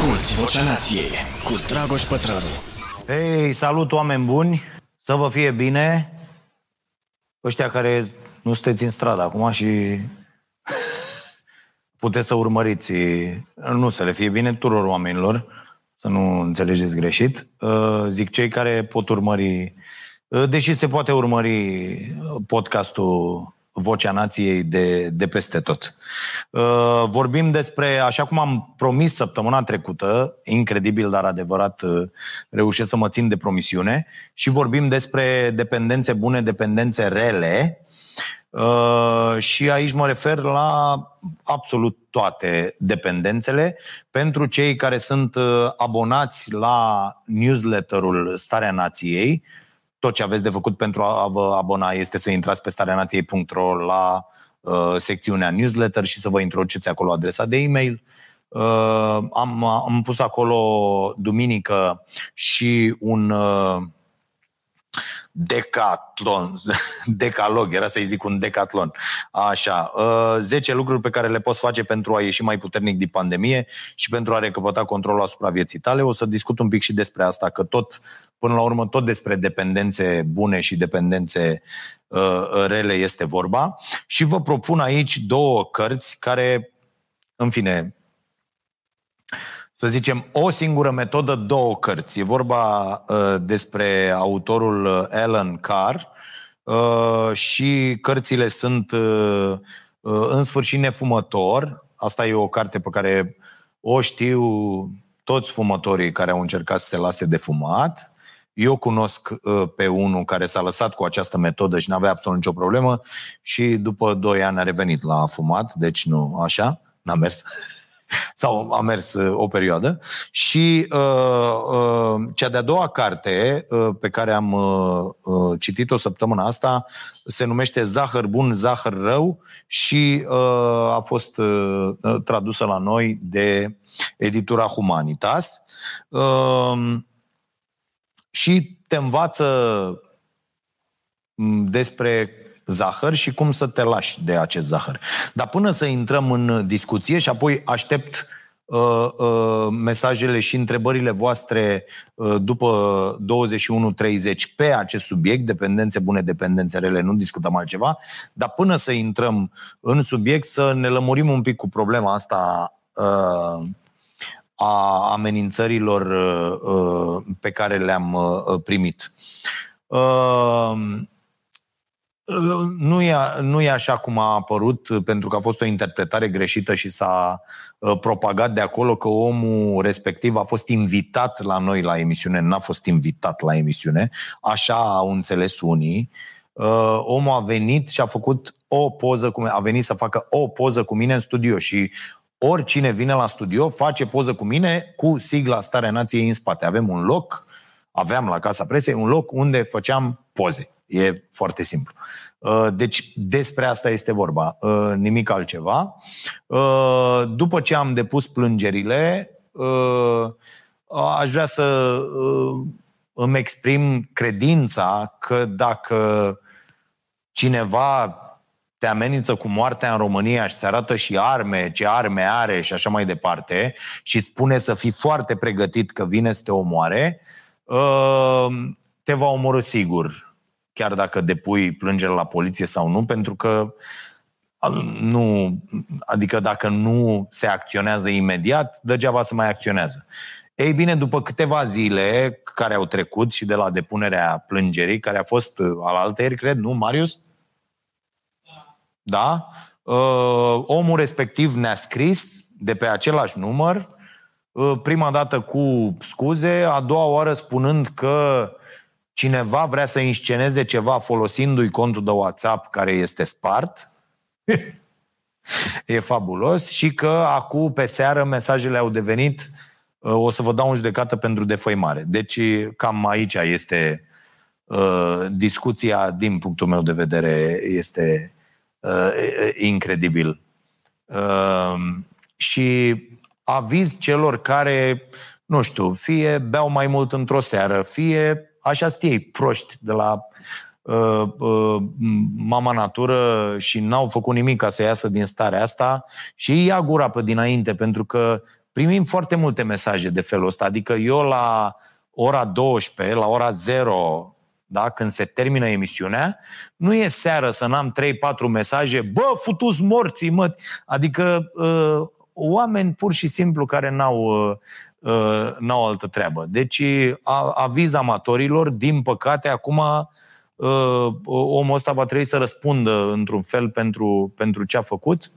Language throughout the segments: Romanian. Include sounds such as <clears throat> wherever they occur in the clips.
Asculți Vocea Nației cu Dragoș Pătrălu. Hei, salut oameni buni, să vă fie bine. Ăștia care nu sunteți în stradă acum și puteți să urmăriți, nu să le fie bine tuturor oamenilor, să nu înțelegeți greșit. Uh, zic cei care pot urmări, uh, deși se poate urmări podcastul Vocea Nației de, de peste tot. Uh, vorbim despre, așa cum am promis săptămâna trecută, incredibil, dar adevărat, uh, reușesc să mă țin de promisiune, și vorbim despre dependențe bune, dependențe rele, Uh, și aici mă refer la absolut toate dependențele. Pentru cei care sunt uh, abonați la newsletterul Starea Nației, tot ce aveți de făcut pentru a vă abona este să intrați pe stareanației.ro la uh, secțiunea newsletter și să vă introduceți acolo adresa de e-mail. Uh, am, am pus acolo duminică și un uh, decatlon, <laughs> decalog, era să-i zic un decatlon. Așa, 10 uh, lucruri pe care le poți face pentru a ieși mai puternic din pandemie și pentru a recăpăta controlul asupra vieții tale. O să discut un pic și despre asta, că tot, până la urmă, tot despre dependențe bune și dependențe uh, rele este vorba. Și vă propun aici două cărți care, în fine, să zicem, o singură metodă, două cărți. E vorba uh, despre autorul uh, Alan Carr uh, și cărțile sunt uh, uh, În sfârșit nefumător. Asta e o carte pe care o știu toți fumătorii care au încercat să se lase de fumat. Eu cunosc uh, pe unul care s-a lăsat cu această metodă și n-avea absolut nicio problemă și după 2 ani a revenit la fumat, deci nu așa, n-a mers. Sau a mers uh, o perioadă. Și uh, uh, cea de-a doua carte uh, pe care am uh, uh, citit-o săptămâna asta se numește Zahăr bun, zahăr rău și uh, a fost uh, tradusă la noi de editura Humanitas. Uh, și te învață despre zahăr și cum să te lași de acest zahăr. Dar până să intrăm în discuție și apoi aștept uh, uh, mesajele și întrebările voastre uh, după 21.30 pe acest subiect, dependențe bune, dependențe rele, nu discutăm altceva, dar până să intrăm în subiect să ne lămurim un pic cu problema asta uh, a amenințărilor uh, pe care le-am uh, primit. Uh, nu e, nu e așa cum a apărut, pentru că a fost o interpretare greșită și s-a uh, propagat de acolo că omul respectiv a fost invitat la noi la emisiune, n-a fost invitat la emisiune, așa au înțeles unii. Uh, omul a venit și a făcut o poză cu mine, a venit să facă o poză cu mine în studio și oricine vine la studio face poză cu mine cu sigla Starea Nației în spate. Avem un loc, aveam la Casa Presei un loc unde făceam poze. E foarte simplu. Uh, deci despre asta este vorba, uh, nimic altceva. Uh, după ce am depus plângerile, aș vrea să îmi exprim credința că dacă cineva te amenință cu moartea în România și ți arată și arme, ce arme are și așa mai departe și spune să fii foarte pregătit că vine să te omoare, te va omorâ sigur chiar dacă depui plângere la poliție sau nu, pentru că nu, adică dacă nu se acționează imediat, degeaba să mai acționează. Ei bine, după câteva zile care au trecut și de la depunerea plângerii, care a fost al altăieri, cred, nu, Marius? Da? Uh, omul respectiv ne-a scris de pe același număr, uh, prima dată cu scuze, a doua oară spunând că cineva vrea să insceneze ceva folosindu-i contul de WhatsApp care este spart, <laughs> e fabulos, și că acum pe seară mesajele au devenit uh, o să vă dau un judecată pentru defăimare. Deci cam aici este uh, discuția, din punctul meu de vedere, este uh, incredibil. Uh, și aviz celor care, nu știu, fie beau mai mult într-o seară, fie așa știi proști de la uh, uh, mama natură și n-au făcut nimic ca să iasă din starea asta și ia gura pe dinainte, pentru că primim foarte multe mesaje de felul ăsta. Adică eu la ora 12, la ora 0, da, când se termină emisiunea, nu e seară să n-am 3-4 mesaje, bă, futus morții, mă! Adică uh, oameni pur și simplu care n-au, uh, uh, n-au altă treabă. Deci, a, aviz amatorilor, din păcate, acum uh, omul ăsta va trebui să răspundă într-un fel pentru, pentru ce a făcut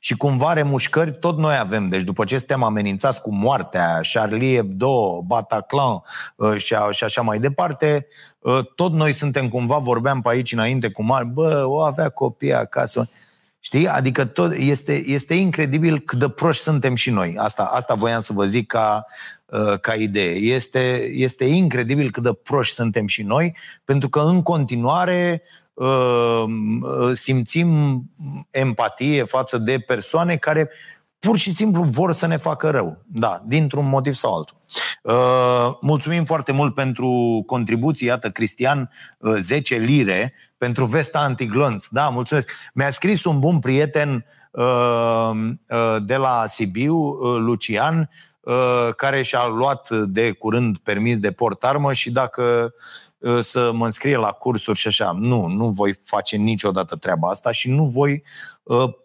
și cumva remușcări tot noi avem. Deci după ce suntem amenințați cu moartea, Charlie Hebdo, Bataclan uh, și, a, și așa mai departe, uh, tot noi suntem cumva, vorbeam pe aici înainte cu mari, bă, o avea copii acasă. Știi? Adică tot, este, este incredibil cât de proști suntem și noi. Asta, asta voiam să vă zic ca, uh, ca idee. Este, este incredibil cât de proști suntem și noi, pentru că în continuare uh, simțim empatie față de persoane care pur și simplu vor să ne facă rău. Da, dintr-un motiv sau altul. Uh, mulțumim foarte mult pentru contribuții. Iată, Cristian, 10 lire pentru vesta antiglonț. Da, mulțumesc. Mi-a scris un bun prieten uh, uh, de la Sibiu, uh, Lucian, care și-a luat de curând permis de port armă și dacă să mă înscrie la cursuri și așa. Nu, nu voi face niciodată treaba asta și nu voi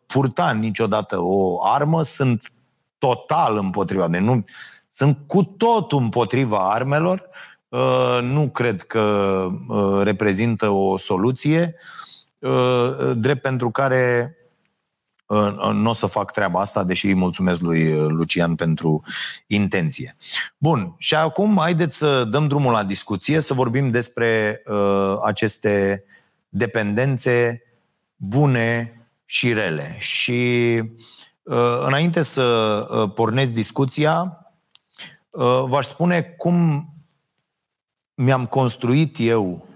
purta niciodată o armă. Sunt total împotriva. Deci nu, sunt cu totul împotriva armelor Uh, nu cred că uh, reprezintă o soluție, uh, drept pentru care nu o să fac treaba asta, deși îi mulțumesc lui Lucian pentru intenție. Bun, și acum haideți să dăm drumul la discuție, să vorbim despre uh, aceste dependențe bune și rele. Și uh, înainte să uh, pornesc discuția, uh, v-aș spune cum mi-am construit eu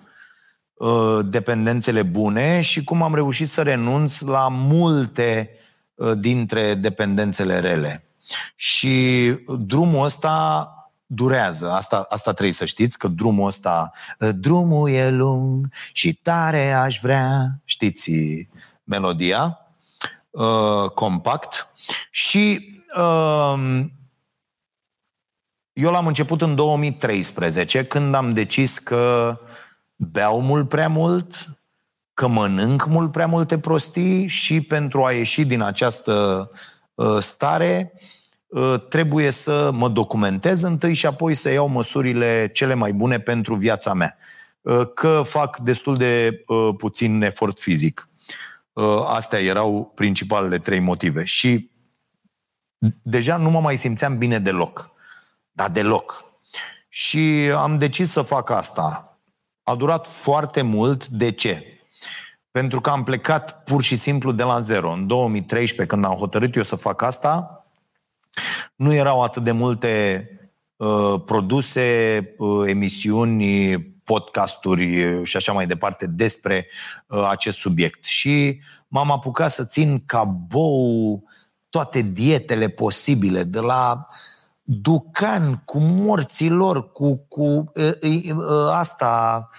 uh, dependențele bune și cum am reușit să renunț la multe uh, dintre dependențele rele. Și drumul ăsta durează. Asta, asta trebuie să știți, că drumul ăsta, uh, drumul e lung și tare aș vrea, știți melodia, uh, compact. Și uh, eu l-am început în 2013, când am decis că beau mult prea mult, că mănânc mult prea multe prostii și pentru a ieși din această uh, stare uh, trebuie să mă documentez întâi și apoi să iau măsurile cele mai bune pentru viața mea. Uh, că fac destul de puțin efort fizic. Astea erau principalele trei motive. Și deja nu mă mai simțeam bine deloc dar deloc. Și am decis să fac asta. A durat foarte mult. De ce? Pentru că am plecat pur și simplu de la zero. În 2013, când am hotărât eu să fac asta, nu erau atât de multe uh, produse, uh, emisiuni, podcasturi și așa mai departe despre uh, acest subiect. Și m-am apucat să țin ca bou toate dietele posibile, de la uh, Ducan cu morții lor, cu, cu asta,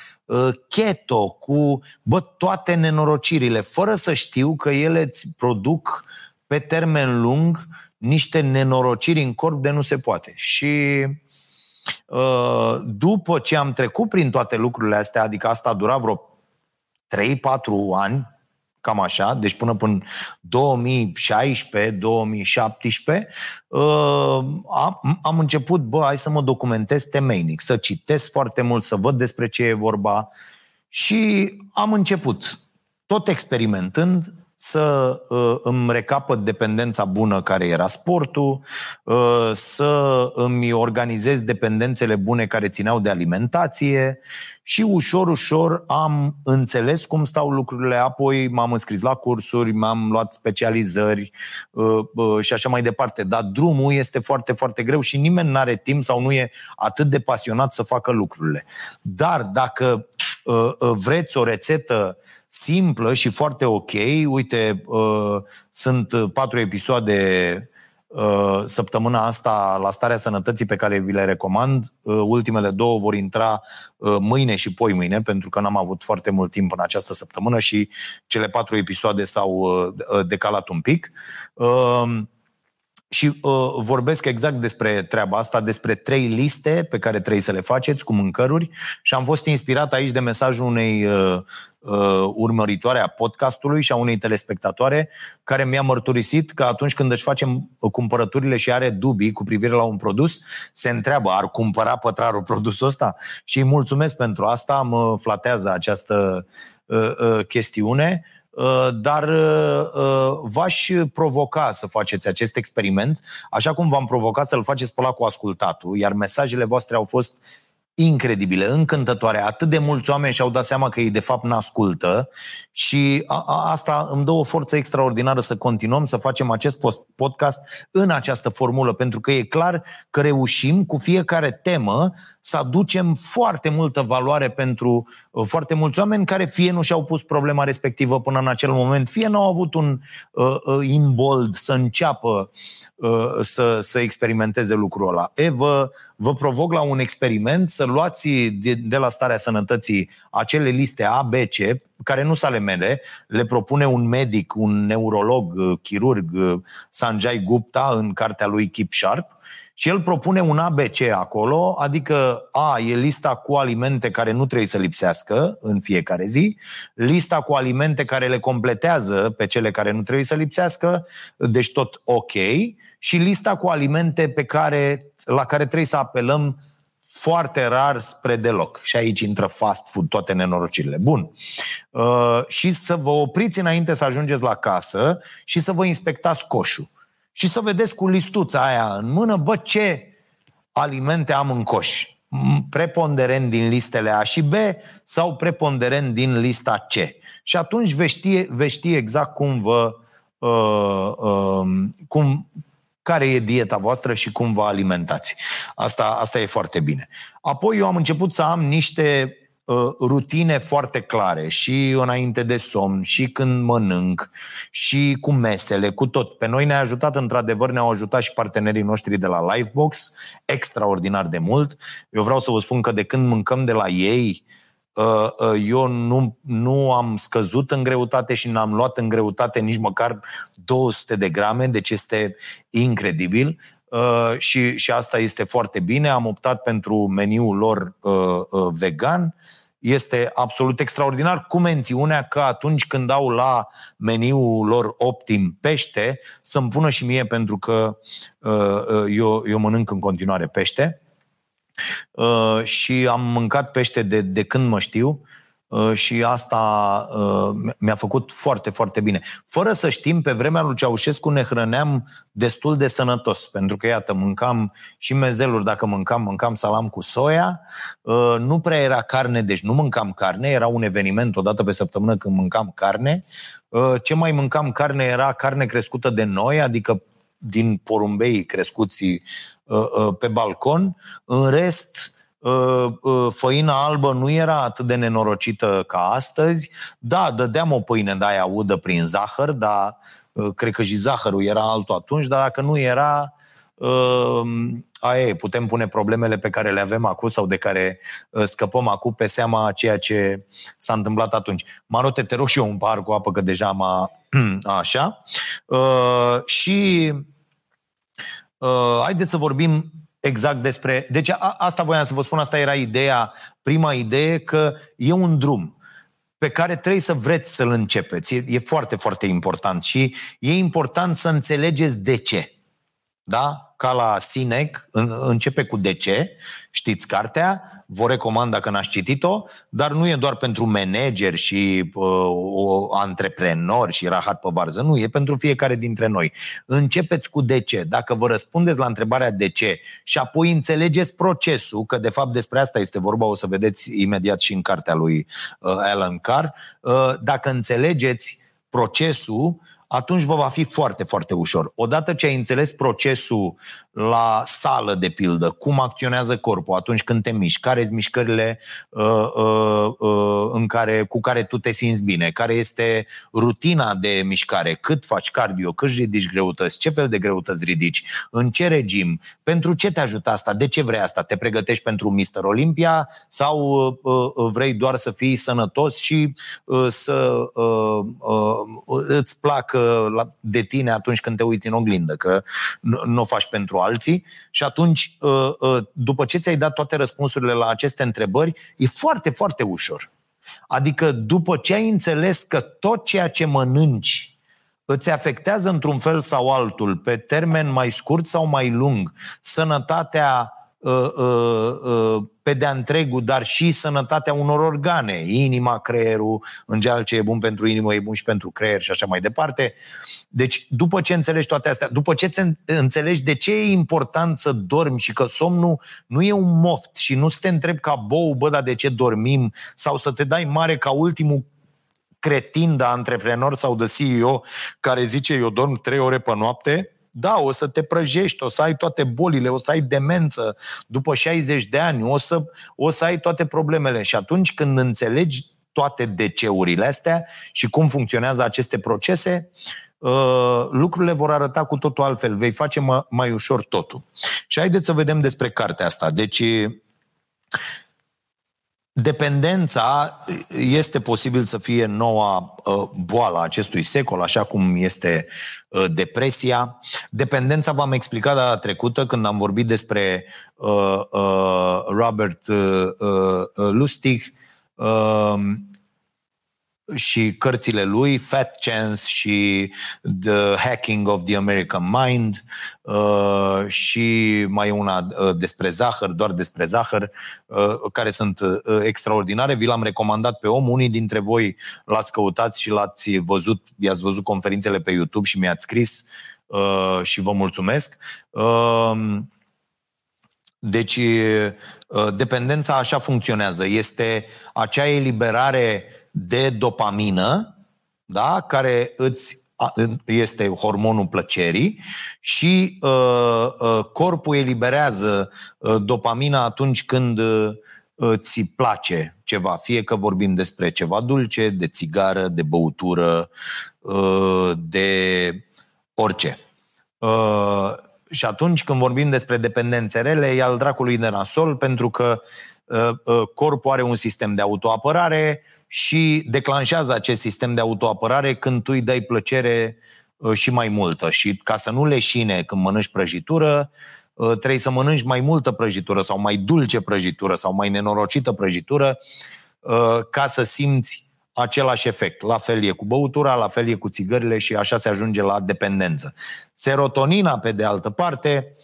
keto, cu bă, toate nenorocirile, fără să știu că ele îți produc pe termen lung niște nenorociri în corp de nu se poate. Și după ce am trecut prin toate lucrurile astea, adică asta a durat vreo 3-4 ani, cam așa, deci până până 2016-2017, uh, am, am început, bă, hai să mă documentez temeinic, să citesc foarte mult, să văd despre ce e vorba. Și am început, tot experimentând, să uh, îmi recapăt dependența bună care era sportul, uh, să îmi organizez dependențele bune care țineau de alimentație și ușor, ușor am înțeles cum stau lucrurile, apoi m-am înscris la cursuri, m-am luat specializări uh, uh, și așa mai departe. Dar drumul este foarte, foarte greu și nimeni nu are timp sau nu e atât de pasionat să facă lucrurile. Dar dacă uh, uh vreți o rețetă simplă și foarte ok. Uite, uh, sunt patru episoade uh, săptămâna asta la starea sănătății pe care vi le recomand. Uh, ultimele două vor intra uh, mâine și poi mâine, pentru că n-am avut foarte mult timp în această săptămână și cele patru episoade s-au uh, decalat un pic. Uh, și uh, vorbesc exact despre treaba asta, despre trei liste pe care trebuie să le faceți cu mâncăruri și am fost inspirat aici de mesajul unei uh, uh, urmăritoare a podcastului și a unei telespectatoare care mi-a mărturisit că atunci când își facem cumpărăturile și are dubii cu privire la un produs, se întreabă, ar cumpăra pătrarul produsul ăsta? Și îi mulțumesc pentru asta, mă flatează această uh, uh, chestiune Uh, dar uh, uh, v-aș provoca să faceți acest experiment, așa cum v-am provocat să-l faceți pe la cu ascultatul, iar mesajele voastre au fost incredibile, încântătoare. Atât de mulți oameni și-au dat seama că ei de fapt n-ascultă și a, a, asta îmi dă o forță extraordinară să continuăm să facem acest podcast în această formulă, pentru că e clar că reușim cu fiecare temă să aducem foarte multă valoare pentru uh, foarte mulți oameni care fie nu și-au pus problema respectivă până în acel moment, fie nu au avut un uh, uh, imbold să înceapă uh, să, să experimenteze lucrul ăla. E, vă, vă provoc la un experiment să luați de, de la starea sănătății acele liste A, B, C, care nu sunt ale mele, le propune un medic, un neurolog, uh, chirurg, uh, Sanjay Gupta în cartea lui Keep Sharp, și el propune un ABC acolo, adică A e lista cu alimente care nu trebuie să lipsească în fiecare zi, lista cu alimente care le completează pe cele care nu trebuie să lipsească, deci tot ok, și lista cu alimente pe care, la care trebuie să apelăm foarte rar spre deloc. Și aici intră fast food, toate nenorocirile. Bun. Uh, și să vă opriți înainte să ajungeți la casă și să vă inspectați coșul și să vedeți cu listuța aia în mână, bă, ce alimente am în coș. Preponderent din listele A și B sau preponderent din lista C. Și atunci veți ști, veți ști exact cum vă. Uh, uh, cum, care e dieta voastră și cum vă alimentați. Asta, asta e foarte bine. Apoi eu am început să am niște Uh, rutine foarte clare și înainte de somn, și când mănânc, și cu mesele, cu tot. Pe noi ne-a ajutat, într-adevăr, ne-au ajutat și partenerii noștri de la Livebox, extraordinar de mult. Eu vreau să vă spun că de când mâncăm de la ei, uh, uh, eu nu, nu am scăzut în greutate și n-am luat în greutate nici măcar 200 de grame, deci este incredibil. Uh, și, și asta este foarte bine. Am optat pentru meniul lor uh, uh, vegan. Este absolut extraordinar cu mențiunea că atunci când dau la meniul lor optim pește, să-mi pună și mie pentru că uh, uh eu, eu mănânc în continuare pește. Uh, și am mâncat pește de, de când mă știu Uh, și asta uh, mi-a făcut foarte, foarte bine. Fără să știm, pe vremea lui Ceaușescu ne hrăneam destul de sănătos, pentru că, iată, mâncam și mezeluri, dacă mâncam, mâncam salam cu soia, uh, nu prea era carne, deci nu mâncam carne, era un eveniment odată pe săptămână când mâncam carne. Ce mai mâncam carne era carne crescută de noi, adică din porumbei crescuți pe balcon. În rest, Uh, uh, făina albă nu era atât de nenorocită ca astăzi. Da, dădeam o pâine de aia udă prin zahăr, dar uh, cred că și zahărul era altul atunci, dar dacă nu era, aia e, putem pune problemele pe care le avem acum sau de care scăpăm acum pe seama ceea ce s-a întâmplat atunci. Marote, te rog și eu un par cu apă, că deja m-a... <clears throat> așa. Și haideți să vorbim exact despre... Deci a, asta voiam să vă spun, asta era ideea, prima idee, că e un drum pe care trebuie să vreți să-l începeți. E, e foarte, foarte important și e important să înțelegeți de ce. Da? Ca la Sinec, începe cu de ce, știți cartea, vă recomand dacă n-ați citit-o, dar nu e doar pentru manageri și uh, antreprenori și rahat pe barză, nu, e pentru fiecare dintre noi. Începeți cu de ce. Dacă vă răspundeți la întrebarea de ce și apoi înțelegeți procesul, că de fapt despre asta este vorba, o să vedeți imediat și în cartea lui uh, Alan Carr, uh, dacă înțelegeți procesul, atunci vă va fi foarte, foarte ușor. Odată ce ai înțeles procesul la sală, de pildă, cum acționează corpul atunci când te miști, care sunt mișcările uh, uh, uh, în care, cu care tu te simți bine, care este rutina de mișcare, cât faci cardio, cât ridici greutăți, ce fel de greutăți ridici, în ce regim, pentru ce te ajută asta, de ce vrei asta, te pregătești pentru Mister Olimpia sau uh, uh, vrei doar să fii sănătos și uh, să uh, uh, îți placă de tine atunci când te uiți în oglindă, că nu o faci pentru alții și atunci, uh, uh, după ce ți-ai dat toate răspunsurile la aceste întrebări, e foarte, foarte ușor. Adică după ce ai înțeles că tot ceea ce mănânci îți afectează într-un fel sau altul, pe termen mai scurt sau mai lung, sănătatea Uh, uh, uh, pe de-a întregul, dar și sănătatea unor organe, inima, creierul, în general ce e bun pentru inimă e bun și pentru creier și așa mai departe. Deci, după ce înțelegi toate astea, după ce înțelegi de ce e important să dormi și că somnul nu e un moft și nu să te întrebi ca bou, bă, dar de ce dormim, sau să te dai mare ca ultimul cretin de antreprenor sau de CEO care zice eu dorm trei ore pe noapte, da, o să te prăjești, o să ai toate bolile, o să ai demență după 60 de ani, o să, o să ai toate problemele. Și atunci când înțelegi toate deceurile astea și cum funcționează aceste procese, uh, lucrurile vor arăta cu totul altfel. Vei face mai ușor totul. Și haideți să vedem despre cartea asta. Deci, Dependența este posibil să fie noua uh, boală a acestui secol, așa cum este uh, depresia. Dependența v-am explicat data trecută când am vorbit despre uh, uh, Robert uh, uh, Lustig. Uh, și cărțile lui, Fat Chance și The Hacking of the American Mind uh, și mai una uh, despre zahăr, doar despre zahăr, uh, care sunt uh, extraordinare. Vi l-am recomandat pe om. Unii dintre voi l-ați căutat și l-ați văzut, i-ați văzut conferințele pe YouTube și mi-ați scris uh, și vă mulțumesc. Uh, deci, uh, dependența așa funcționează. Este acea eliberare de dopamină, da? care îți este hormonul plăcerii și uh, uh, corpul eliberează uh, dopamina atunci când uh, ți place ceva, fie că vorbim despre ceva dulce, de țigară, de băutură, uh, de orice. Uh, și atunci când vorbim despre dependențe rele, e al dracului de nasol pentru că uh, uh, corpul are un sistem de autoapărare, și declanșează acest sistem de autoapărare când tu îi dai plăcere uh, și mai multă. Și ca să nu leșine când mănânci prăjitură, uh, trebuie să mănânci mai multă prăjitură sau mai dulce prăjitură sau mai nenorocită prăjitură uh, ca să simți același efect. La fel e cu băutura, la fel e cu țigările și așa se ajunge la dependență. Serotonina, pe de altă parte,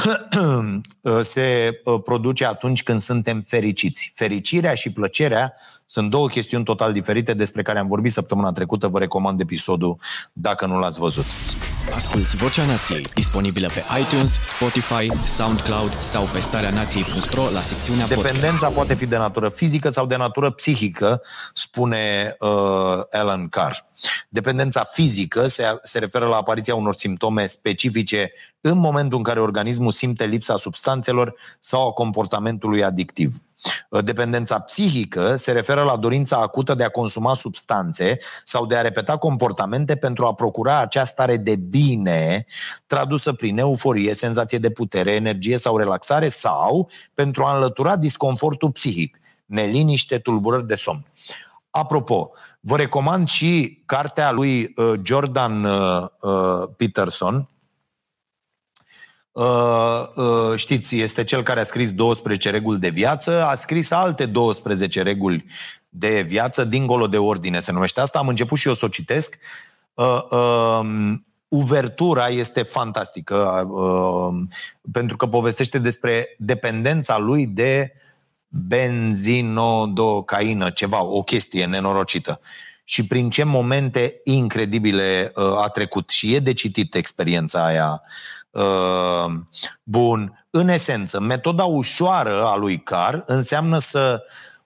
<clears throat> se produce atunci când suntem fericiți. Fericirea și plăcerea sunt două chestiuni total diferite despre care am vorbit săptămâna trecută. Vă recomand episodul dacă nu l-ați văzut. Asculți Vocea Nației, disponibilă pe iTunes, Spotify, SoundCloud sau pe starea nației.ro la secțiunea Dependența podcast. poate fi de natură fizică sau de natură psihică, spune uh, Alan Carr. Dependența fizică se, se referă la apariția unor simptome specifice în momentul în care organismul simte lipsa substanțelor sau a comportamentului adictiv. Uh, dependența psihică se referă la dorința acută de a consuma substanțe sau de a repeta comportamente pentru a procura acea stare de bine, tradusă prin euforie, senzație de putere, energie sau relaxare, sau pentru a înlătura disconfortul psihic, neliniște, tulburări de somn. Apropo, vă recomand și cartea lui uh, Jordan uh, Peterson, Uh, uh, știți, este cel care a scris 12 reguli de viață, a scris alte 12 reguli de viață, dincolo de ordine se numește asta. Am început și eu să o citesc. Uh, uh, uvertura este fantastică uh, pentru că povestește despre dependența lui de benzinodocaină, ceva, o chestie nenorocită. Și prin ce momente incredibile uh, a trecut. Și e de citit experiența aia Uh, bun. În esență, metoda ușoară a lui Car înseamnă să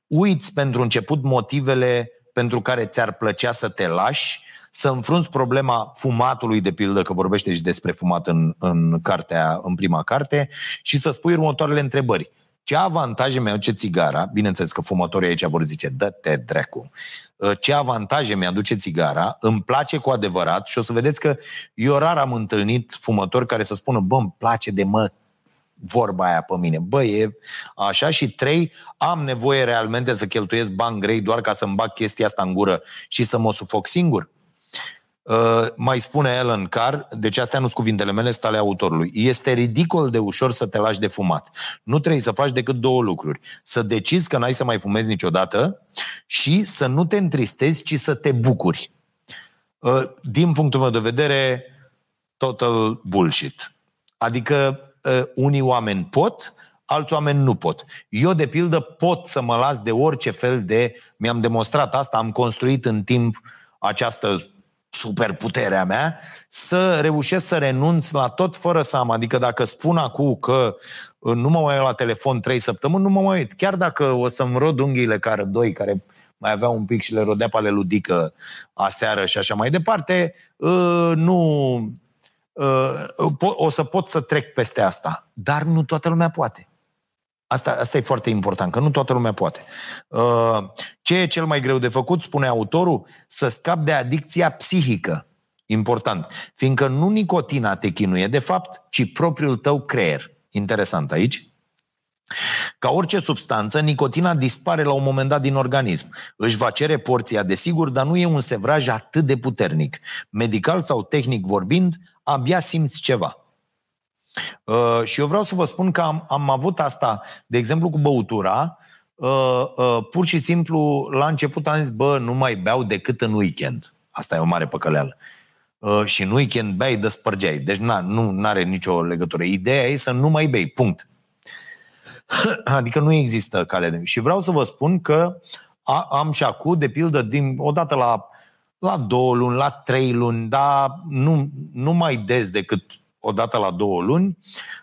uiți pentru început motivele pentru care ți-ar plăcea să te lași să înfrunți problema fumatului, de pildă, că vorbește și despre fumat în, în, cartea, în prima carte, și să spui următoarele întrebări. Ce avantaje mi-aduce țigara? Bineînțeles că fumătorii aici vor zice, dă-te dracu. Uh, ce avantaje mi-aduce țigara? Îmi place cu adevărat și o să vedeți că eu rar am întâlnit fumători care să spună, bă, îmi place de mă vorba aia pe mine. Bă, e așa și trei, am nevoie realmente să cheltuiesc bani grei doar ca să-mi bag chestia asta în gură și să mă sufoc singur? Uh, mai spune Ellen Carr, deci astea nu sunt cuvintele mele, stale autorului. Este ridicol de ușor să te lași de fumat. Nu trebuie să faci decât două lucruri. Să decizi că n-ai să mai fumezi niciodată și să nu te întristezi, ci să te bucuri. Uh, din punctul meu de vedere, total bullshit. Adică uh, unii oameni pot, alți oameni nu pot. Eu, de pildă, pot să mă las de orice fel de... Mi-am demonstrat asta, am construit în timp această superputerea mea, să reușesc să renunț la tot fără să am. Adică dacă spun acum că uh, nu mă mai uit la telefon trei săptămâni, nu mă mai uit. Chiar dacă o să-mi rod unghiile care doi, care mai avea un pic și le rodea pe ale ludică aseară și așa mai departe, uh, nu... Uh, o să pot să trec peste asta. Dar nu toată lumea poate. Asta, asta e foarte important, că nu toată lumea poate. Uh, ce e cel mai greu de făcut, spune autorul? Să scap de adicția psihică. Important. Fiindcă nu nicotina te chinuie, de fapt, ci propriul tău creier. Interesant aici. Ca orice substanță, nicotina dispare la un moment dat din organism. Își va cere porția, desigur, dar nu e un sevraj atât de puternic. Medical sau tehnic vorbind, abia simți ceva. Uh, și eu vreau să vă spun că am, am avut asta, de exemplu, cu băutura. Uh, uh, pur și simplu, la început am zis, bă, nu mai beau decât în weekend. Asta e o mare păcăleală. Uh, și în weekend bei, de spărgeai. Deci na, nu are nicio legătură. Ideea e să nu mai bei, punct. <clears throat> adică nu există cale de... Și vreau să vă spun că a, am și acum, de pildă, din, odată la, la două luni, la trei luni, dar nu, nu mai des decât o dată la două luni,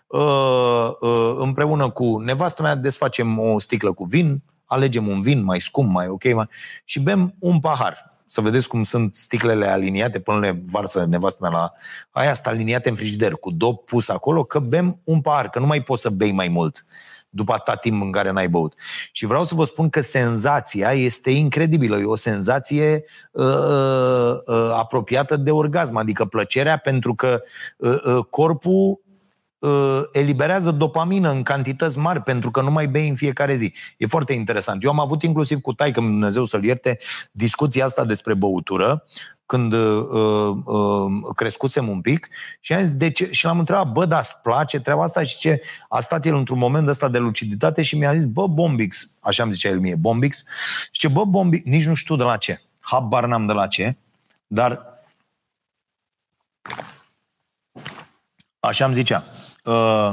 uh, uh, împreună cu nevastă mea desfacem o sticlă cu vin, alegem un vin mai scump, mai ok, mai... și bem un pahar. Să vedeți cum sunt sticlele aliniate până le varsă nevastă mea la aia, sunt aliniate în frigider, cu dop pus acolo, că bem un pahar, că nu mai poți să bei mai mult după atât timp în care n-ai băut. Și vreau să vă spun că senzația este incredibilă. E o senzație uh, uh, uh, apropiată de orgasm, adică plăcerea pentru că uh, uh, corpul uh, eliberează dopamină în cantități mari pentru că nu mai bei în fiecare zi. E foarte interesant. Eu am avut inclusiv cu taică, Dumnezeu să-l ierte, discuția asta despre băutură când uh, uh, crescusem un pic și am zis, de ce? Și l-am întrebat, bă, dar îți place treaba asta? Și ce? A stat el într-un moment ăsta de luciditate și mi-a zis, bă, Bombix, așa îmi zicea el mie, Bombix, și ce, bă, Bombix, nici nu știu de la ce, habar n-am de la ce, dar așa îmi zicea, uh,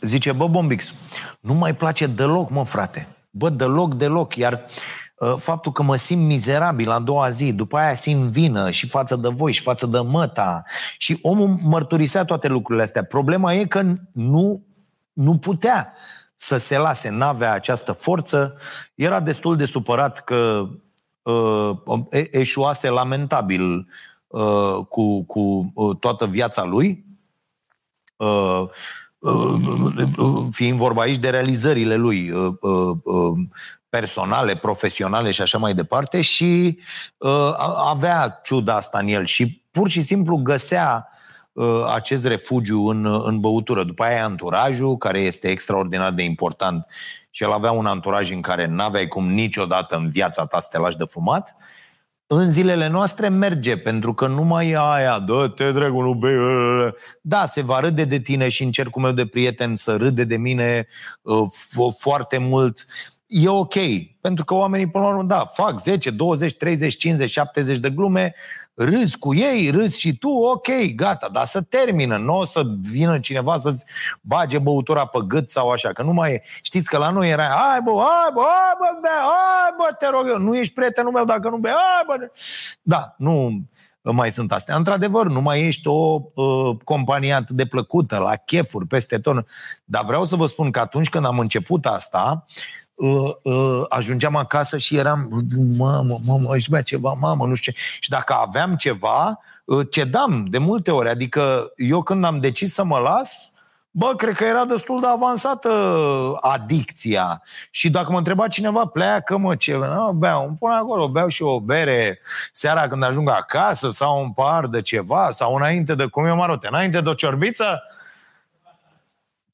zice, bă, Bombix, nu mai place deloc, mă, frate, bă, deloc, deloc, iar uh, Uh, faptul că mă simt mizerabil a doua zi, după aia simt vină și față de voi și față de măta. Și omul mărturisea toate lucrurile astea. Problema e că nu, nu putea să se lase, n-avea această forță, era destul de supărat că uh, eșuase lamentabil uh, cu, cu uh, toată viața lui, uh, uh, fiind vorba aici de realizările lui personale, profesionale și așa mai departe și uh, avea ciuda asta în el și pur și simplu găsea uh, acest refugiu în, în băutură. După aia anturajul, care este extraordinar de important și el avea un anturaj în care n-aveai cum niciodată în viața ta să te lași de fumat, în zilele noastre merge, pentru că nu mai e aia, dă-te, dragul, nu bei. Da, se va râde de tine și în cercul meu de prieteni să râde de mine uh, foarte mult e ok. Pentru că oamenii, până la urmă, da, fac 10, 20, 30, 50, 70 de glume, râzi cu ei, râzi și tu, ok, gata, dar să termină, nu o să vină cineva să-ți bage băutura pe gât sau așa, că nu mai e. Știți că la noi era, hai bă, hai bă, hai bă, bă, hai bă, te rog eu, nu ești prietenul meu dacă nu bei, hai bă. Da, nu, mai sunt astea. Într-adevăr, nu mai ești o uh, companie atât de plăcută, la chefuri, peste tot. Dar vreau să vă spun că atunci când am început asta, uh, uh, ajungeam acasă și eram, mamă, mamă, aș bea ceva, mamă, nu știu ce. Și dacă aveam ceva, uh, cedam de multe ori. Adică eu când am decis să mă las, Bă, cred că era destul de avansată adicția. Și dacă mă întreba cineva, pleacă mă, ce nu, beau, îmi pun acolo, beau și o bere seara când ajung acasă sau un par de ceva sau înainte de, cum e marote, înainte de o ciorbiță,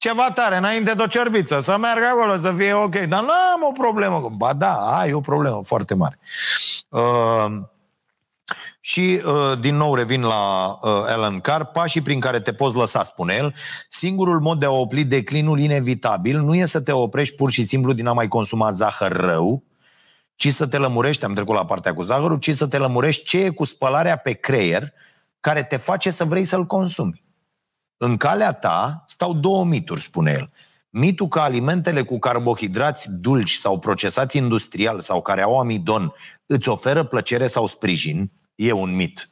ceva tare, înainte de o ciorbiță, să meargă acolo, să fie ok. Dar nu am o problemă. Ba da, ai o problemă foarte mare. Uh, și, uh, din nou, revin la uh, Alan Carr, pașii prin care te poți lăsa, spune el, singurul mod de a opri declinul inevitabil nu e să te oprești pur și simplu din a mai consuma zahăr rău, ci să te lămurești, am trecut la partea cu zahărul, ci să te lămurești ce e cu spălarea pe creier care te face să vrei să-l consumi. În calea ta stau două mituri, spune el. Mitul că alimentele cu carbohidrați dulci sau procesați industrial sau care au amidon îți oferă plăcere sau sprijin, E un mit,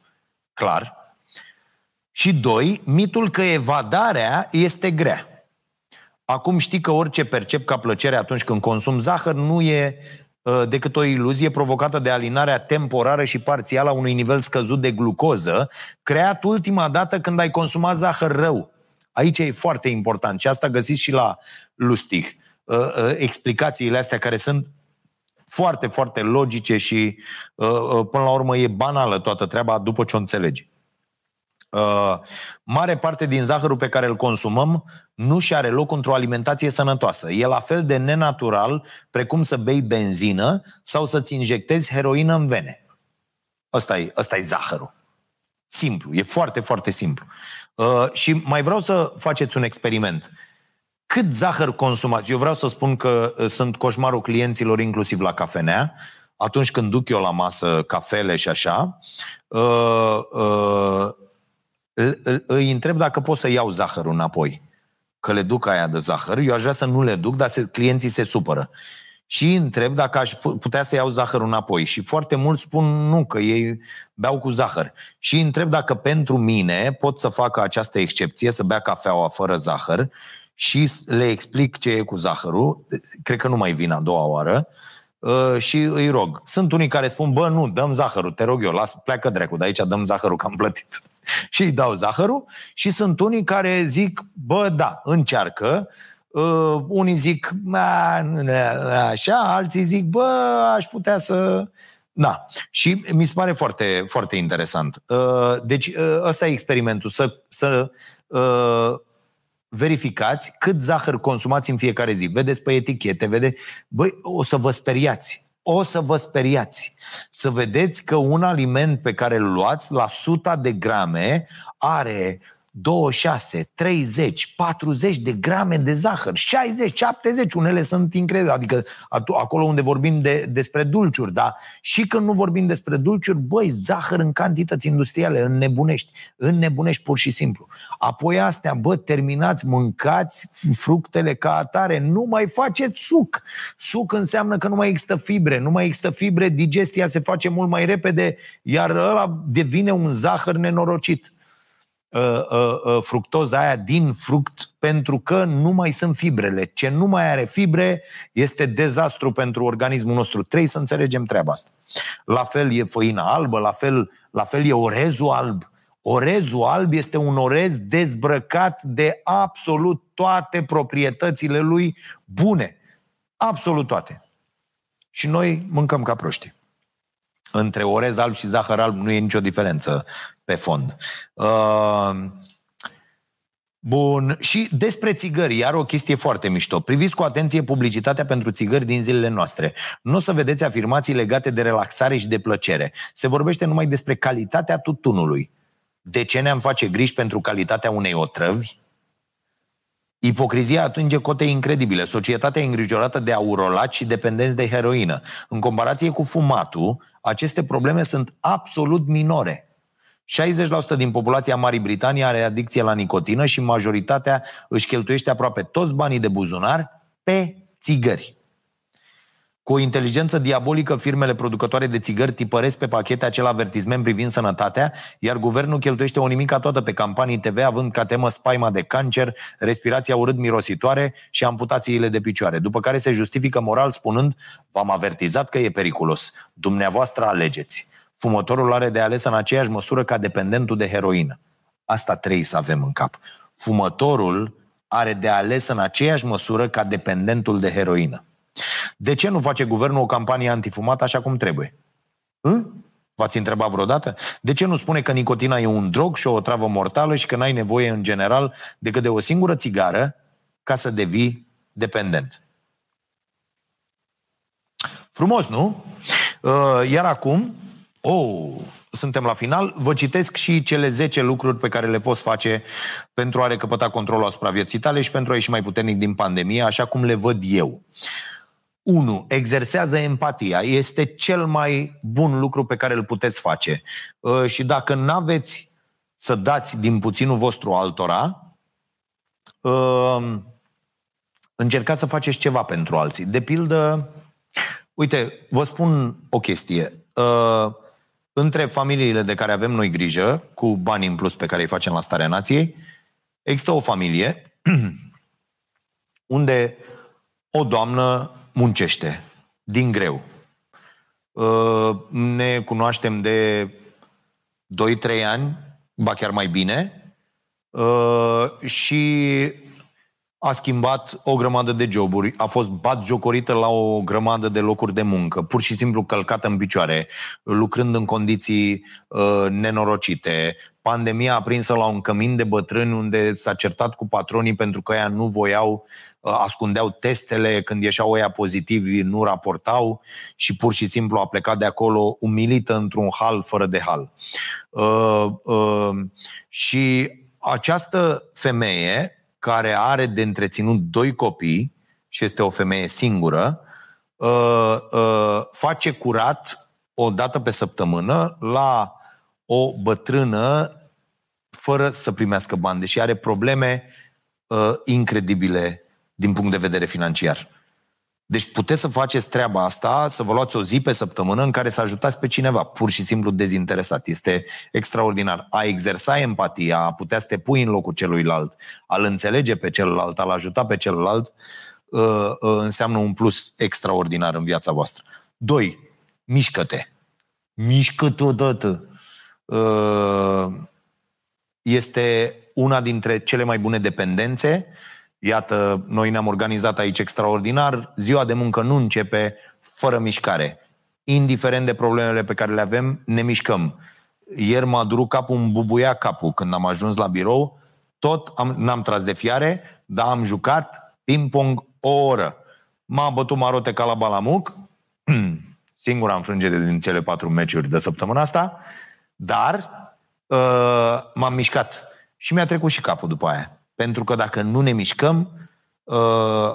clar. Și doi, mitul că evadarea este grea. Acum știi că orice percep ca plăcere atunci când consum zahăr nu e uh, decât o iluzie provocată de alinarea temporară și parțială a unui nivel scăzut de glucoză, creat ultima dată când ai consumat zahăr rău. Aici e foarte important și asta găsiți și la Lustig. Uh, uh, explicațiile astea care sunt foarte, foarte logice și uh, uh, până la urmă e banală toată treaba după ce o înțelegi. Uh, mare parte din zahărul pe care îl consumăm nu și are loc într-o alimentație sănătoasă. E la fel de nenatural precum să bei benzină sau să-ți injectezi heroină în vene. Ăsta e, ăsta e zahărul. Simplu, e foarte, foarte simplu. Uh, și mai vreau să faceți un experiment. Uh, cât zahăr consumați? Eu vreau să spun că uh, sunt coșmarul clienților inclusiv la cafenea, atunci când duc eu la masă cafele și așa, uh, uh, îi întreb dacă pot să iau zahărul înapoi. Că le duc aia de zahăr. Eu aș vrea să nu le duc, dar se, clienții se supără. Și îi întreb dacă aș putea să iau zahărul înapoi. Și foarte mulți spun nu, că ei beau cu zahăr. Și îi întreb dacă pentru mine pot să facă această excepție, să bea cafeaua fără zahăr și le explic ce e cu zahărul, cred că nu mai vin a doua oară, uh, și îi rog. Sunt unii care spun, bă, nu, dăm zahărul, te rog eu, las, pleacă dracu, de aici dăm zahărul că am plătit. Și îi dau zahărul și sunt unii care zic, bă, da, încearcă, uh, unii zic, așa, alții zic, bă, aș putea să... Da, și mi se pare foarte, foarte interesant. Uh, deci ăsta e experimentul, să, să verificați cât zahăr consumați în fiecare zi. Vedeți pe etichete, vede. Băi, o să vă speriați. O să vă speriați. Să vedeți că un aliment pe care îl luați la 100 de grame are 26, 30, 40 de grame de zahăr, 60, 70, unele sunt incredibile, adică acolo unde vorbim de, despre dulciuri, dar și când nu vorbim despre dulciuri, băi, zahăr în cantități industriale, înnebunești, înnebunești pur și simplu. Apoi astea, bă, terminați, mâncați fructele ca atare, nu mai faceți suc. Suc înseamnă că nu mai există fibre, nu mai există fibre, digestia se face mult mai repede, iar ăla devine un zahăr nenorocit. Uh, uh, uh, fructoza aia din fruct pentru că nu mai sunt fibrele. Ce nu mai are fibre este dezastru pentru organismul nostru. Trebuie să înțelegem treaba asta. La fel e făina albă, la fel, la fel e orezul alb. Orezul alb este un orez dezbrăcat de absolut toate proprietățile lui bune. Absolut toate. Și noi mâncăm ca proști. Între orez alb și zahăr alb nu e nicio diferență pe fond. Uh, Bun. Și despre țigări, iar o chestie foarte mișto. Priviți cu atenție publicitatea pentru țigări din zilele noastre. Nu o să vedeți afirmații legate de relaxare și de plăcere. Se vorbește numai despre calitatea tutunului. De ce ne-am face griji pentru calitatea unei otrăvi? Ipocrizia atinge cote incredibile. Societatea e îngrijorată de aurolat și dependenți de heroină. În comparație cu fumatul, aceste probleme sunt absolut minore. 60% din populația Marii Britanii are adicție la nicotină și majoritatea își cheltuiește aproape toți banii de buzunar pe țigări. Cu o inteligență diabolică, firmele producătoare de țigări tipăresc pe pachete acel avertisment privind sănătatea, iar guvernul cheltuiește o nimica toată pe campanii TV, având ca temă spaima de cancer, respirația urât-mirositoare și amputațiile de picioare, după care se justifică moral spunând v-am avertizat că e periculos. Dumneavoastră alegeți. Fumătorul are de ales în aceeași măsură ca dependentul de heroină. Asta trebuie să avem în cap. Fumătorul are de ales în aceeași măsură ca dependentul de heroină. De ce nu face guvernul o campanie antifumat așa cum trebuie? Hm? V-ați întrebat vreodată? De ce nu spune că nicotina e un drog și o travă mortală și că n-ai nevoie în general decât de o singură țigară ca să devii dependent? Frumos, nu? Uh, iar acum, oh, suntem la final, vă citesc și cele 10 lucruri pe care le poți face pentru a recăpăta controlul asupra vieții tale și pentru a ieși mai puternic din pandemie, așa cum le văd eu. 1. Exersează empatia. Este cel mai bun lucru pe care îl puteți face. Uh, și dacă nu aveți să dați din puținul vostru altora, uh, încercați să faceți ceva pentru alții. De pildă, uite, vă spun o chestie. Uh, între familiile de care avem noi grijă, cu banii în plus pe care îi facem la Starea Nației, există o familie <clears throat> unde o doamnă muncește din greu. Uh, ne cunoaștem de 2-3 ani, ba chiar mai bine, uh, și a schimbat o grămadă de joburi, a fost bat jocorită la o grămadă de locuri de muncă, pur și simplu călcată în picioare, lucrând în condiții uh, nenorocite. Pandemia a prinsă la un cămin de bătrâni unde s-a certat cu patronii pentru că ea nu voiau Uh, ascundeau testele, când ieșeau ăia pozitivi nu raportau și pur și simplu a plecat de acolo umilită într-un hal fără de hal. Uh, uh, și această femeie care are de întreținut doi copii și este o femeie singură, uh, uh, face curat o dată pe săptămână la o bătrână fără să primească bani, deși are probleme uh, incredibile din punct de vedere financiar. Deci puteți să faceți treaba asta, să vă luați o zi pe săptămână în care să ajutați pe cineva, pur și simplu dezinteresat. Este extraordinar. A exersa empatia, a putea să te pui în locul celuilalt, a-l înțelege pe celălalt, a-l ajuta pe celălalt, uh, uh, înseamnă un plus extraordinar în viața voastră. Doi, mișcă-te. Mișcă-te odată. Uh, este una dintre cele mai bune dependențe Iată, noi ne-am organizat aici extraordinar, ziua de muncă nu începe fără mișcare. Indiferent de problemele pe care le avem, ne mișcăm. Ieri m-a durut capul, îmi bubuia capul când am ajuns la birou, tot am, n-am tras de fiare, dar am jucat ping-pong o oră. M-a bătut marote ca la balamuc, <clears throat> singura înfrângere din cele patru meciuri de săptămâna asta, dar uh, m-am mișcat și mi-a trecut și capul după aia. Pentru că dacă nu ne mișcăm, uh,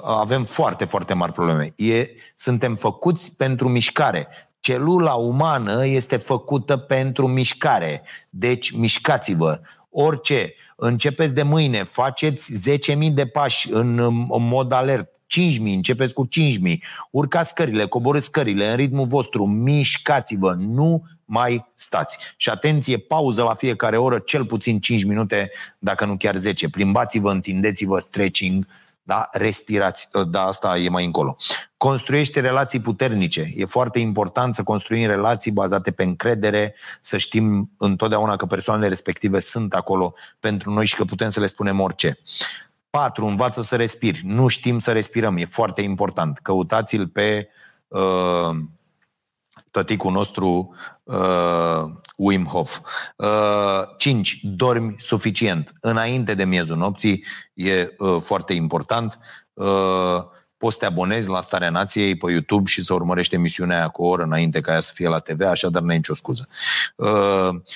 avem foarte, foarte mari probleme. E, suntem făcuți pentru mișcare. Celula umană este făcută pentru mișcare. Deci mișcați-vă. Orice. Începeți de mâine, faceți 10.000 de pași în, în mod alert. 5.000, începeți cu 5.000, urcați scările, coborâți scările în ritmul vostru, mișcați-vă, nu mai stați. Și atenție, pauză la fiecare oră, cel puțin 5 minute, dacă nu chiar 10. Plimbați-vă, întindeți-vă, stretching, da? respirați, ă, da, asta e mai încolo. Construiește relații puternice. E foarte important să construim relații bazate pe încredere, să știm întotdeauna că persoanele respective sunt acolo pentru noi și că putem să le spunem orice. 4. Învață să respiri. Nu știm să respirăm, e foarte important. Căutați-l pe uh, tăticul nostru uh, Wim Hof. Uh, 5. Dormi suficient. Înainte de miezul nopții e uh, foarte important. Uh, poți să te abonezi la Starea Nației pe YouTube și să urmărești emisiunea aia cu o oră înainte ca ea să fie la TV, așadar nu ai nicio scuză.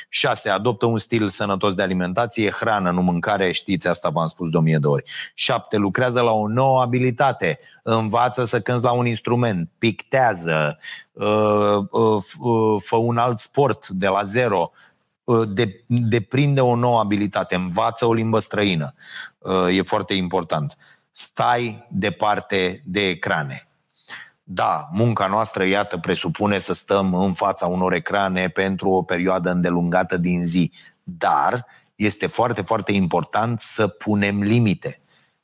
6. Uh, adoptă un stil sănătos de alimentație, hrană, nu mâncare, știți, asta v-am spus de o mie de ori. 7. Lucrează la o nouă abilitate, învață să cânți la un instrument, pictează, uh, uh, fă un alt sport de la zero, de, deprinde o nouă abilitate, învață o limbă străină. E foarte important stai departe de ecrane. Da, munca noastră, iată, presupune să stăm în fața unor ecrane pentru o perioadă îndelungată din zi, dar este foarte, foarte important să punem limite.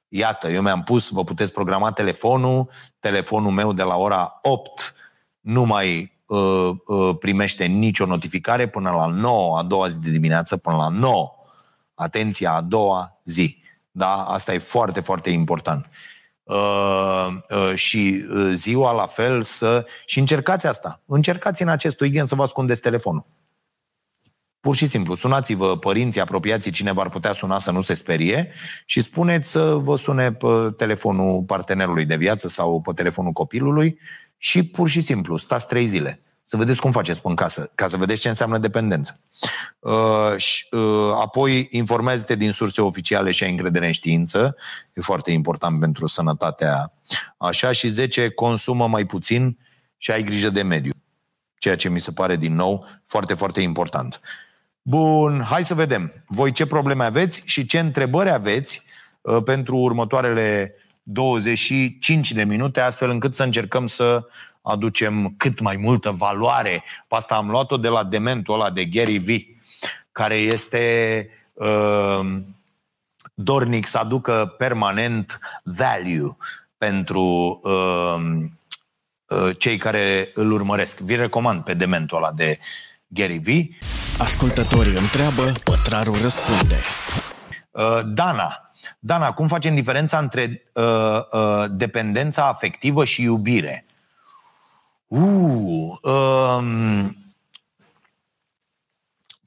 Iată, eu mi-am pus, vă puteți programa telefonul, telefonul meu de la ora 8 nu mai uh, uh, primește nicio notificare până la 9, a doua zi de dimineață, până la 9. Atenția, a doua zi. Da? Asta e foarte, foarte important. Uh, uh, și uh, ziua la fel să... Și încercați asta. Încercați în acest weekend să vă ascundeți telefonul. Pur și simplu, sunați-vă părinții, apropiații, cine v-ar putea suna să nu se sperie și spuneți să vă sune pe telefonul partenerului de viață sau pe telefonul copilului și pur și simplu stați trei zile să vedeți cum faceți în casă, ca să vedeți ce înseamnă dependență. Uh, și, uh, apoi informează-te din surse oficiale și ai încredere în știință, e foarte important pentru sănătatea așa, și 10 consumă mai puțin și ai grijă de mediu. Ceea ce mi se pare din nou foarte, foarte important. Bun, hai să vedem. Voi ce probleme aveți și ce întrebări aveți uh, pentru următoarele 25 de minute, astfel încât să încercăm să aducem cât mai multă valoare. Pe asta am luat-o de la dementul ăla de Gary V, care este uh, dornic să aducă permanent value pentru uh, uh, cei care îl urmăresc. Vi recomand pe dementul ăla de Gary V. Ascultătorii întreabă, pătrarul răspunde. Uh, Dana. Dana, cum facem diferența între uh, uh, dependența afectivă și iubire? Uh, um,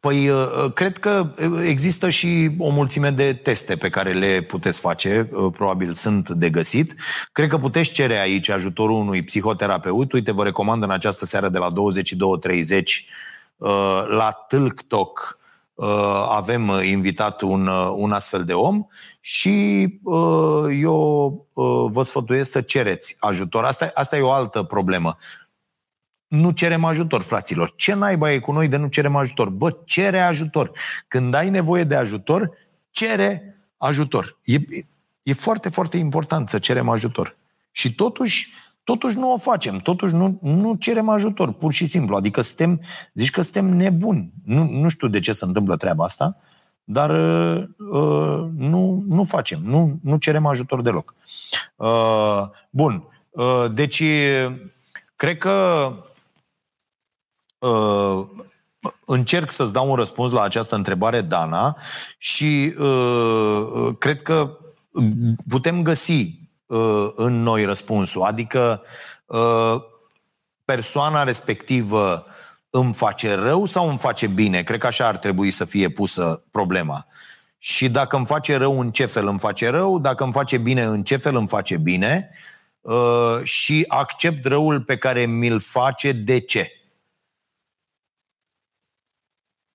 Păi, uh, uh, cred că există și o mulțime de teste pe care le puteți face, uh, probabil sunt de găsit. Cred că puteți cere aici ajutorul unui psihoterapeut. Uite, vă recomand în această seară de la 22.30 la TikTok avem invitat un, un astfel de om și eu vă sfătuiesc să cereți ajutor. Asta, asta e o altă problemă nu cerem ajutor, fraților. Ce naiba e cu noi de nu cerem ajutor? Bă, cere ajutor. Când ai nevoie de ajutor, cere ajutor. E, e foarte, foarte important să cerem ajutor. Și totuși, totuși nu o facem, totuși nu, nu cerem ajutor, pur și simplu. Adică suntem, zici că suntem nebuni. Nu, nu știu de ce se întâmplă treaba asta, dar uh, uh nu, nu facem, nu, nu cerem ajutor deloc. Uh, bun, uh, deci cred că uh, încerc să-ți dau un răspuns la această întrebare, Dana, și uh, uh, cred că putem găsi uh, în noi răspunsul. Adică uh, persoana respectivă îmi face rău sau îmi face bine? Cred că așa ar trebui să fie pusă problema. Și dacă îmi face rău, în ce fel îmi face rău? Dacă îmi face bine, în ce fel îmi face bine? Uh, și accept răul pe care mi-l face, de ce?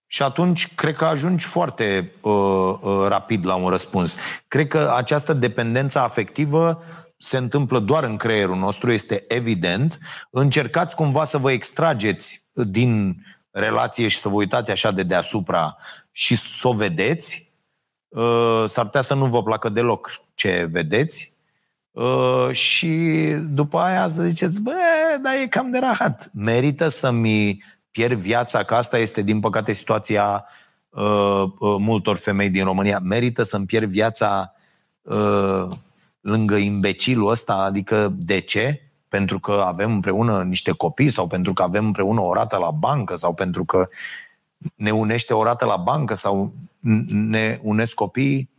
Și atunci cred că ajungi foarte uh, uh, rapid la un răspuns. Cred că această dependență afectivă se întâmplă doar în creierul nostru, este evident. Încercați cumva să vă extrageți din relație și să vă uitați așa de deasupra și să o vedeți. Uh, s-ar putea să nu vă placă deloc ce vedeți. Uh, și după aia să ziceți, bă, dar e cam de rahat. Merită să-mi pierd viața, că asta este, din păcate, situația uh, uh, multor femei din România. Merită să-mi pierd viața uh, lângă imbecilul ăsta? Adică de ce? Pentru că avem împreună niște copii sau pentru că avem împreună o rată la bancă sau pentru că ne unește o rată la bancă sau ne unesc copiii Uh,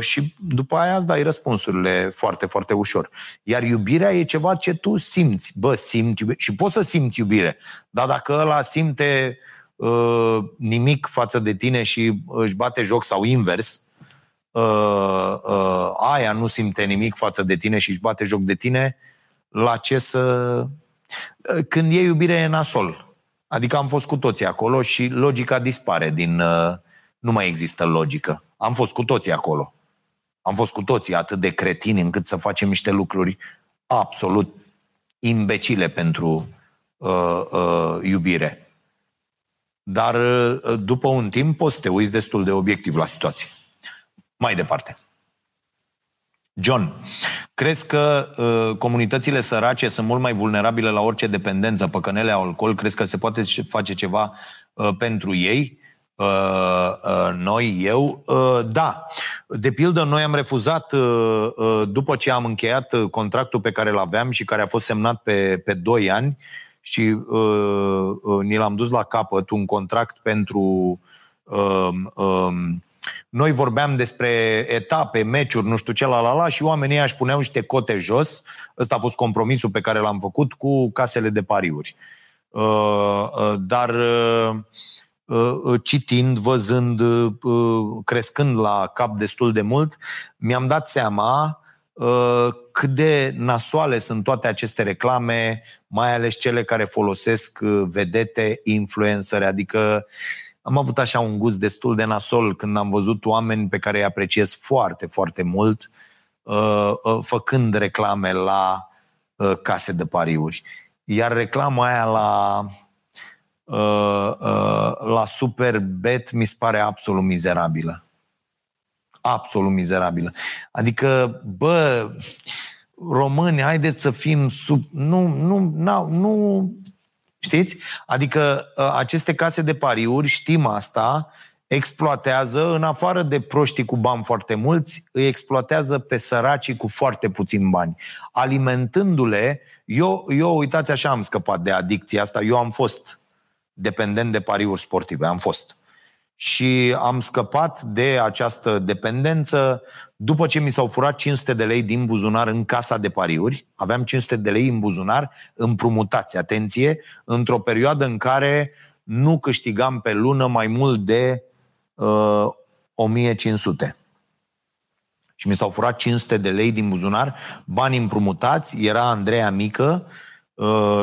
și după aia îți dai răspunsurile foarte, foarte ușor. Iar iubirea e ceva ce tu simți. Bă, simți iubire. Și poți să simți iubire. Dar dacă ăla simte uh, nimic față de tine și își bate joc sau invers, uh, uh, aia nu simte nimic față de tine și își bate joc de tine, la ce să... Uh, când e iubire e nasol. Adică am fost cu toții acolo și logica dispare din... Uh, nu mai există logică. Am fost cu toții acolo. Am fost cu toții atât de cretini încât să facem niște lucruri absolut imbecile pentru uh, uh, iubire. Dar uh, după un timp poți să te uiți destul de obiectiv la situație. Mai departe. John, Crezi că uh, comunitățile sărace sunt mult mai vulnerabile la orice dependență, păcănele, alcool? Crezi că se poate face ceva uh, pentru ei? Uh, uh, noi, eu, uh, da. De pildă, noi am refuzat, uh, uh, după ce am încheiat uh, contractul pe care îl aveam și care a fost semnat pe, pe 2 ani și uh, uh, ni l-am dus la capăt, un contract pentru uh, uh, noi vorbeam despre etape, meciuri, nu știu ce, la la la și oamenii își puneau niște cote jos. Ăsta a fost compromisul pe care l-am făcut cu casele de pariuri. Uh, uh, dar uh, citind, văzând, crescând la cap destul de mult, mi-am dat seama cât de nasoale sunt toate aceste reclame, mai ales cele care folosesc vedete, influenceri, adică am avut așa un gust destul de nasol când am văzut oameni pe care îi apreciez foarte, foarte mult uh, uh, făcând reclame la uh, case de pariuri. Iar reclama aia la la Superbet mi se pare absolut mizerabilă. Absolut mizerabilă. Adică, bă, români, haideți să fim sub... Nu, nu, nu, nu Știți? Adică ă, aceste case de pariuri, știm asta, exploatează, în afară de proștii cu bani foarte mulți, îi exploatează pe săracii cu foarte puțin bani. Alimentându-le, eu, eu uitați așa, am scăpat de adicția asta, eu am fost dependent de pariuri sportive, am fost. Și am scăpat de această dependență după ce mi s-au furat 500 de lei din buzunar în casa de pariuri, aveam 500 de lei în buzunar împrumutați, atenție, într-o perioadă în care nu câștigam pe lună mai mult de uh, 1500. Și mi s-au furat 500 de lei din buzunar, bani împrumutați, era Andreea mică, uh,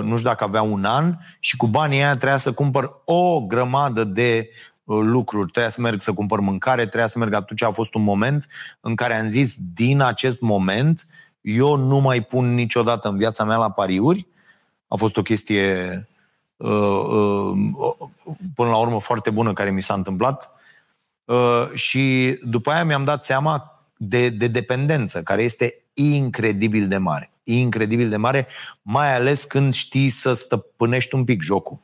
nu știu dacă avea un an, și cu banii aia trebuia să cumpăr o grămadă de Uh, lucruri, trebuia să merg să cumpăr mâncare, trebuia să merg atunci a fost un moment în care am zis din acest moment eu nu mai pun niciodată în viața mea la pariuri. A fost o chestie uh, uh, până la urmă foarte bună care mi s-a întâmplat și după aia mi-am dat seama de, de dependență, care este incredibil de mare. Incredibil de mare, mai ales când știi să stăpânești un pic jocul.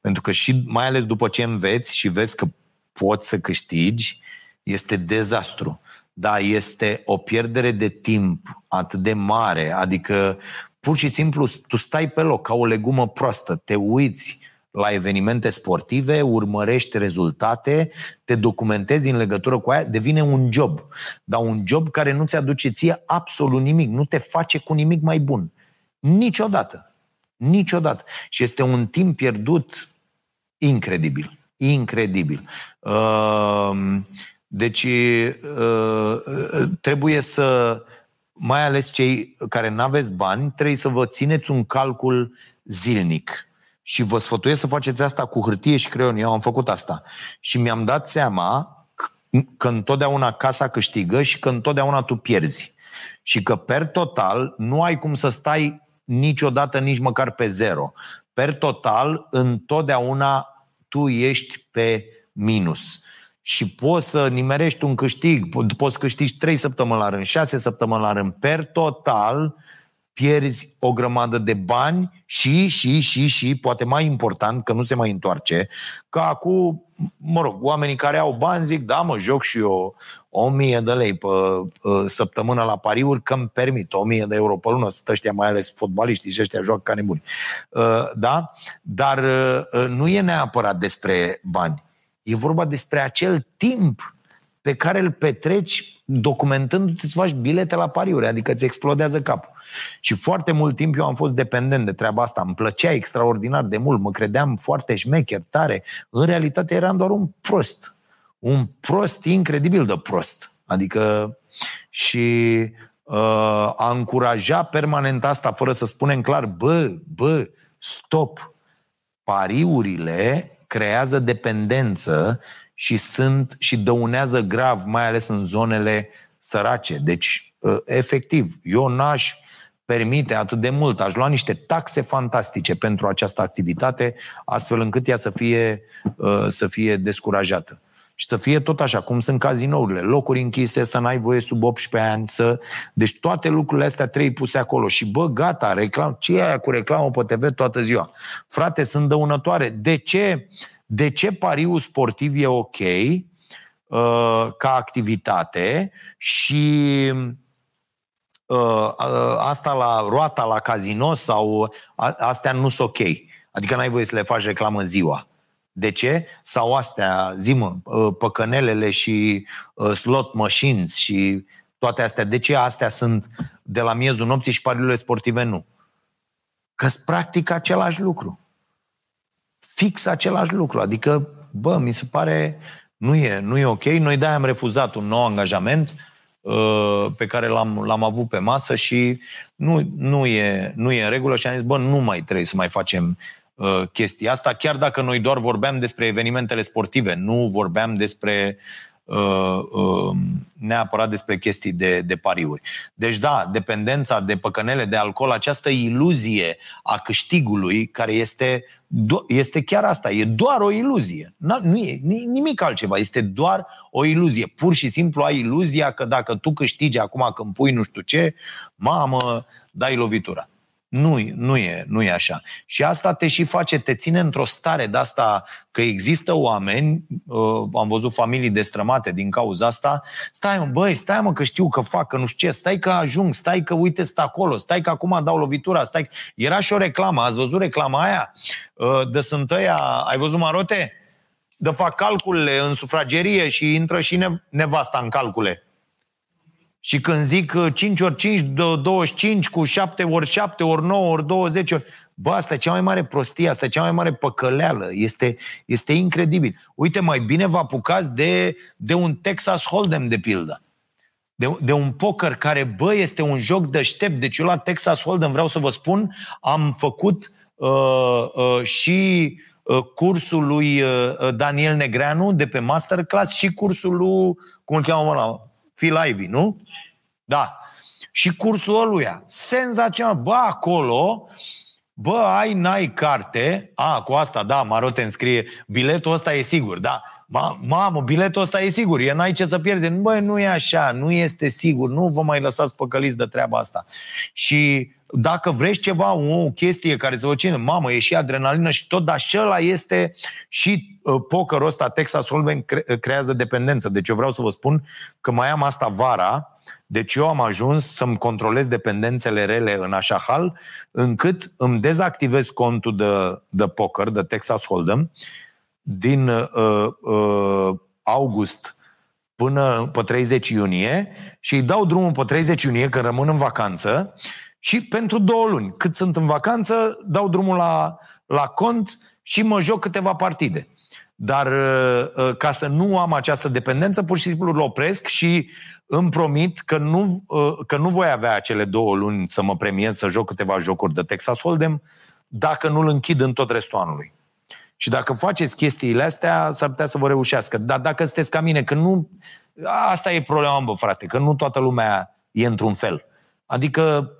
Pentru că și mai ales după ce înveți și vezi că poți să câștigi, este dezastru. Da, este o pierdere de timp atât de mare, adică pur și simplu tu stai pe loc ca o legumă proastă, te uiți la evenimente sportive, urmărești rezultate, te documentezi în legătură cu aia, devine un job. Dar un job care nu ți aduce ție absolut nimic, nu te face cu nimic mai bun. Niciodată. Niciodată. Și este un timp pierdut Incredibil. Incredibil. Ehm, deci uh, trebuie să, mai ales cei care nu aveți bani, trebuie să vă țineți un calcul zilnic. Și vă sfătuiesc să faceți asta cu hârtie și creion. Eu am făcut asta. Și mi-am dat seama că întotdeauna casa câștigă și că întotdeauna tu pierzi. Și că per total nu ai cum să stai niciodată nici măcar pe zero per total, întotdeauna tu ești pe minus. Și poți să nimerești un câștig, poți câștigi 3 săptămâni la rând, 6 săptămâni la rând. Per total, pierzi o grămadă de bani și, și, și, și, poate mai important, că nu se mai întoarce, că acum, mă rog, oamenii care au bani zic, da mă, joc și eu o mie de lei pe uh, săptămână la pariuri, că îmi permit o mie de euro pe lună, sunt ăștia mai ales fotbaliștii și ăștia joacă ca nebuni. Uh, da? Dar uh, nu e neapărat despre bani. E vorba despre acel timp pe care îl petreci documentându-te să faci bilete la pariuri, adică îți explodează capul. Și foarte mult timp eu am fost dependent de treaba asta, îmi plăcea extraordinar de mult, mă credeam foarte șmecher, tare. În realitate eram doar un prost un prost incredibil de prost. Adică și uh, a încuraja permanent asta fără să spunem clar, bă, bă, stop. Pariurile creează dependență și sunt și dăunează grav, mai ales în zonele sărace. Deci, uh, efectiv, eu n-aș permite atât de mult, aș lua niște taxe fantastice pentru această activitate, astfel încât ea să fie, uh, să fie descurajată. și să fie tot așa, cum sunt cazinourile, locuri închise, să n-ai voie sub 18 ani, să... Deci toate lucrurile astea trei puse acolo și bă, gata, reclam... ce e aia cu reclamă pe TV toată ziua? Frate, sunt dăunătoare. De ce, de ce pariul sportiv e ok uh, ca activitate și uh, uh, asta la roata la casino sau a, astea nu sunt ok? Adică n-ai voie să le faci reclamă ziua. De ce? Sau astea, zimă, uh, păcănelele și uh, slot machines și toate astea. De ce astea sunt de la miezul nopții și pariurile sportive nu? că practic același lucru. Fix același lucru. Adică, bă, mi se pare, nu e, nu e ok. Noi de-aia am refuzat un nou angajament uh, pe care l-am, l-am avut pe masă și nu, nu, e, nu e în regulă și am zis, bă, nu mai trebuie să mai facem Uh, chestia asta, chiar dacă noi doar vorbeam despre evenimentele sportive, nu vorbeam despre uh, uh, neapărat despre chestii de, de pariuri. Deci da, dependența de păcănele, de alcool, această iluzie a câștigului, care este, este chiar asta, e doar o iluzie. Nu e nimic altceva, este doar o iluzie. Pur și simplu ai iluzia că dacă tu câștigi acum când pui nu știu ce, mamă, dai lovitura. Nu, nu, e, nu e așa. Și asta te și face, te ține într-o stare de asta că există oameni, uh, am văzut familii destrămate din cauza asta, stai mă, băi, stai mă că știu că fac, că nu știu ce, stai că ajung, stai că uite, stă acolo, stai că acum dau lovitura, stai Era și o reclamă, ați văzut reclama aia? Uh, de sunt ăia, ai văzut marote? De fac calculele în sufragerie și intră și nevasta în calcule. Și când zic 5 ori 5, 25 cu 7 ori 7 ori 9 ori 20 ori... Bă, asta e cea mai mare prostie, asta e cea mai mare păcăleală. Este, este incredibil. Uite, mai bine vă apucați de, de un Texas Hold'em, de pildă. De, de un poker care, bă, este un joc deștept. Deci eu la Texas Hold'em, vreau să vă spun, am făcut uh, uh, și uh, cursul lui uh, Daniel Negreanu de pe Masterclass și cursul lui, cum îl cheamă ăla, Phil Ivey, nu? Da. Și cursul ăluia. Senzațional. Bă, acolo, bă, ai, n-ai carte. A, cu asta, da, Marote îmi scrie, biletul ăsta e sigur, da. Ma, mamă, biletul ăsta e sigur, e n-ai ce să pierzi. Băi, nu e așa, nu este sigur, nu vă mai lăsați păcăliți de treaba asta. Și dacă vreți ceva, o chestie care să vă țină, mamă, e și adrenalină și tot, dar și ăla este și uh, pokerul ăsta, Texas Hold'em cre- creează dependență. Deci eu vreau să vă spun că mai am asta vara, deci eu am ajuns să-mi controlez dependențele rele în așa hal, încât îmi dezactivez contul de, de poker, de Texas Hold'em, din uh, uh, august până pe 30 iunie și îi dau drumul pe 30 iunie, când rămân în vacanță, și pentru două luni. Cât sunt în vacanță, dau drumul la, la cont și mă joc câteva partide. Dar uh, uh, ca să nu am această dependență, pur și simplu îl opresc și îmi promit că nu, uh, că nu voi avea acele două luni să mă premiez să joc câteva jocuri de Texas Hold'em dacă nu-l închid în tot restul anului. Și dacă faceți chestiile astea, s-ar putea să vă reușească. Dar dacă sunteți ca mine, că nu... Asta e problema, bă, frate, că nu toată lumea e într-un fel. Adică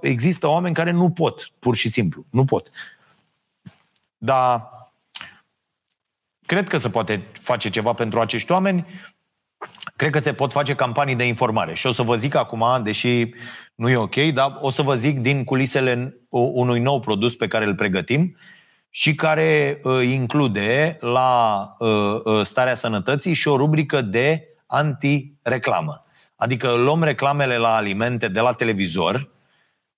există oameni care nu pot, pur și simplu. Nu pot. Dar cred că se poate face ceva pentru acești oameni. Cred că se pot face campanii de informare. Și o să vă zic acum, deși nu e ok, dar o să vă zic din culisele unui nou produs pe care îl pregătim și care uh, include la uh, uh, starea sănătății și o rubrică de anti-reclamă. Adică luăm reclamele la alimente de la televizor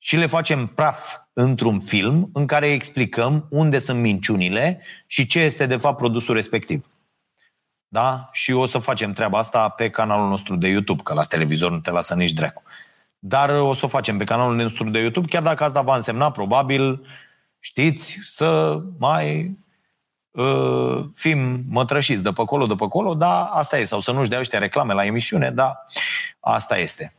și le facem praf într-un film în care explicăm unde sunt minciunile și ce este de fapt produsul respectiv. Da? Și o să facem treaba asta pe canalul nostru de YouTube, că la televizor nu te lasă nici dracu. Dar o să o facem pe canalul nostru de YouTube, chiar dacă asta va însemna probabil, știți, să mai uh, fim mătrășiți de pe acolo, de pe acolo, dar asta e. Sau să nu-și dea ăștia reclame la emisiune, dar asta este.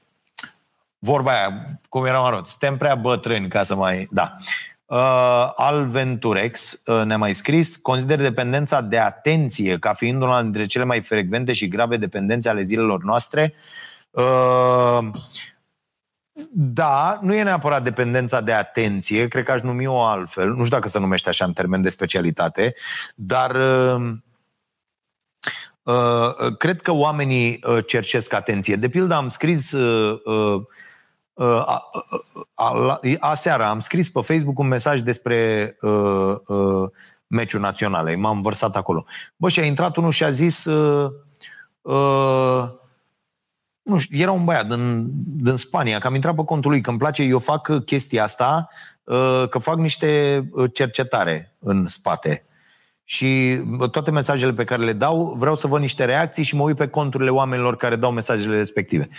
Vorba aia, cum era arăt, suntem prea bătrâni ca să mai... Da. Uh, Alventurex uh, ne-a mai scris Consider dependența de atenție ca fiind una dintre cele mai frecvente și grave dependențe ale zilelor noastre. Uh, da, nu e neapărat dependența de atenție, cred că aș numi-o altfel, nu știu dacă se numește așa în termen de specialitate, dar uh, Uh, cred că oamenii uh, cercesc atenție. De pildă, am scris uh, uh, uh, uh, aseară, am scris pe Facebook un mesaj despre uh, uh, meciul național. M-am vărsat acolo. Bă, și a intrat unul și a zis uh, uh, nu știu, era un băiat din, din Spania, că am intrat pe contul lui, că îmi place, eu fac chestia asta, uh, că fac niște uh, cercetare în spate. Și toate mesajele pe care le dau, vreau să văd niște reacții și mă uit pe conturile oamenilor care dau mesajele respective.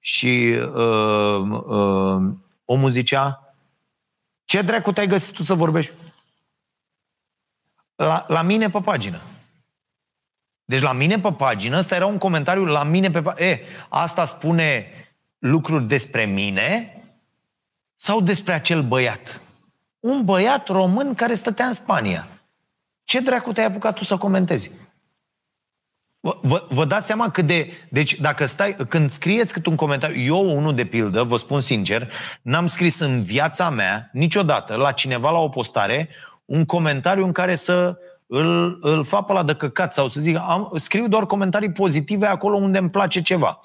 Și uh, uh, omul zicea, ce dracu te-ai găsit tu să vorbești? La, la mine pe pagină. Deci la mine pe pagină, ăsta era un comentariu la mine pe pagină. E, asta spune lucruri despre mine sau despre acel băiat? Un băiat român care stătea în Spania. Ce dracu te-ai apucat tu să comentezi? Vă, vă, vă dați seama cât de... Deci dacă stai, când scrieți cât un comentariu, eu unul de pildă, vă spun sincer, n-am scris în viața mea niciodată la cineva la o postare un comentariu în care să îl, îl fac pe la de căcat sau să zic, am, scriu doar comentarii pozitive acolo unde îmi place ceva.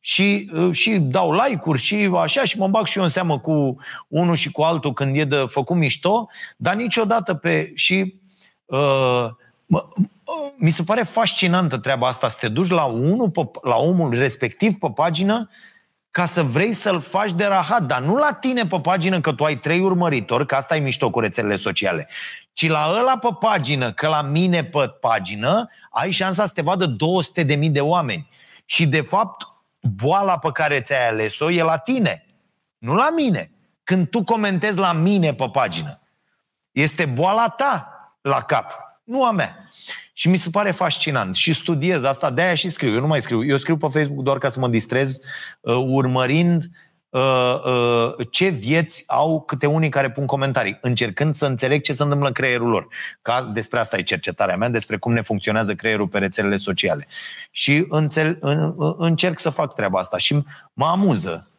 Și, și dau like-uri și așa și mă bag și eu în seamă cu unul și cu altul când e de făcut mișto, dar niciodată pe... Și uh, mă, mi se pare fascinantă treaba asta, să te duci la, unul, la omul respectiv pe pagină ca să vrei să-l faci de rahat, dar nu la tine pe pagină că tu ai trei urmăritori, că asta e mișto cu rețelele sociale, ci la ăla pe pagină, că la mine pe pagină ai șansa să te vadă 200.000 de oameni. Și de fapt, boala pe care ți-ai ales-o e la tine, nu la mine. Când tu comentezi la mine pe pagină, este boala ta la cap, nu a mea. Și mi se pare fascinant și studiez asta, de-aia și scriu. Eu nu mai scriu. Eu scriu pe Facebook doar ca să mă distrez, uh, urmărind uh, uh, ce vieți au câte unii care pun comentarii, încercând să înțeleg ce se întâmplă în creierul lor. Ca despre asta e cercetarea mea, despre cum ne funcționează creierul pe rețelele sociale. Și înțel, încerc să fac treaba asta și mă amuză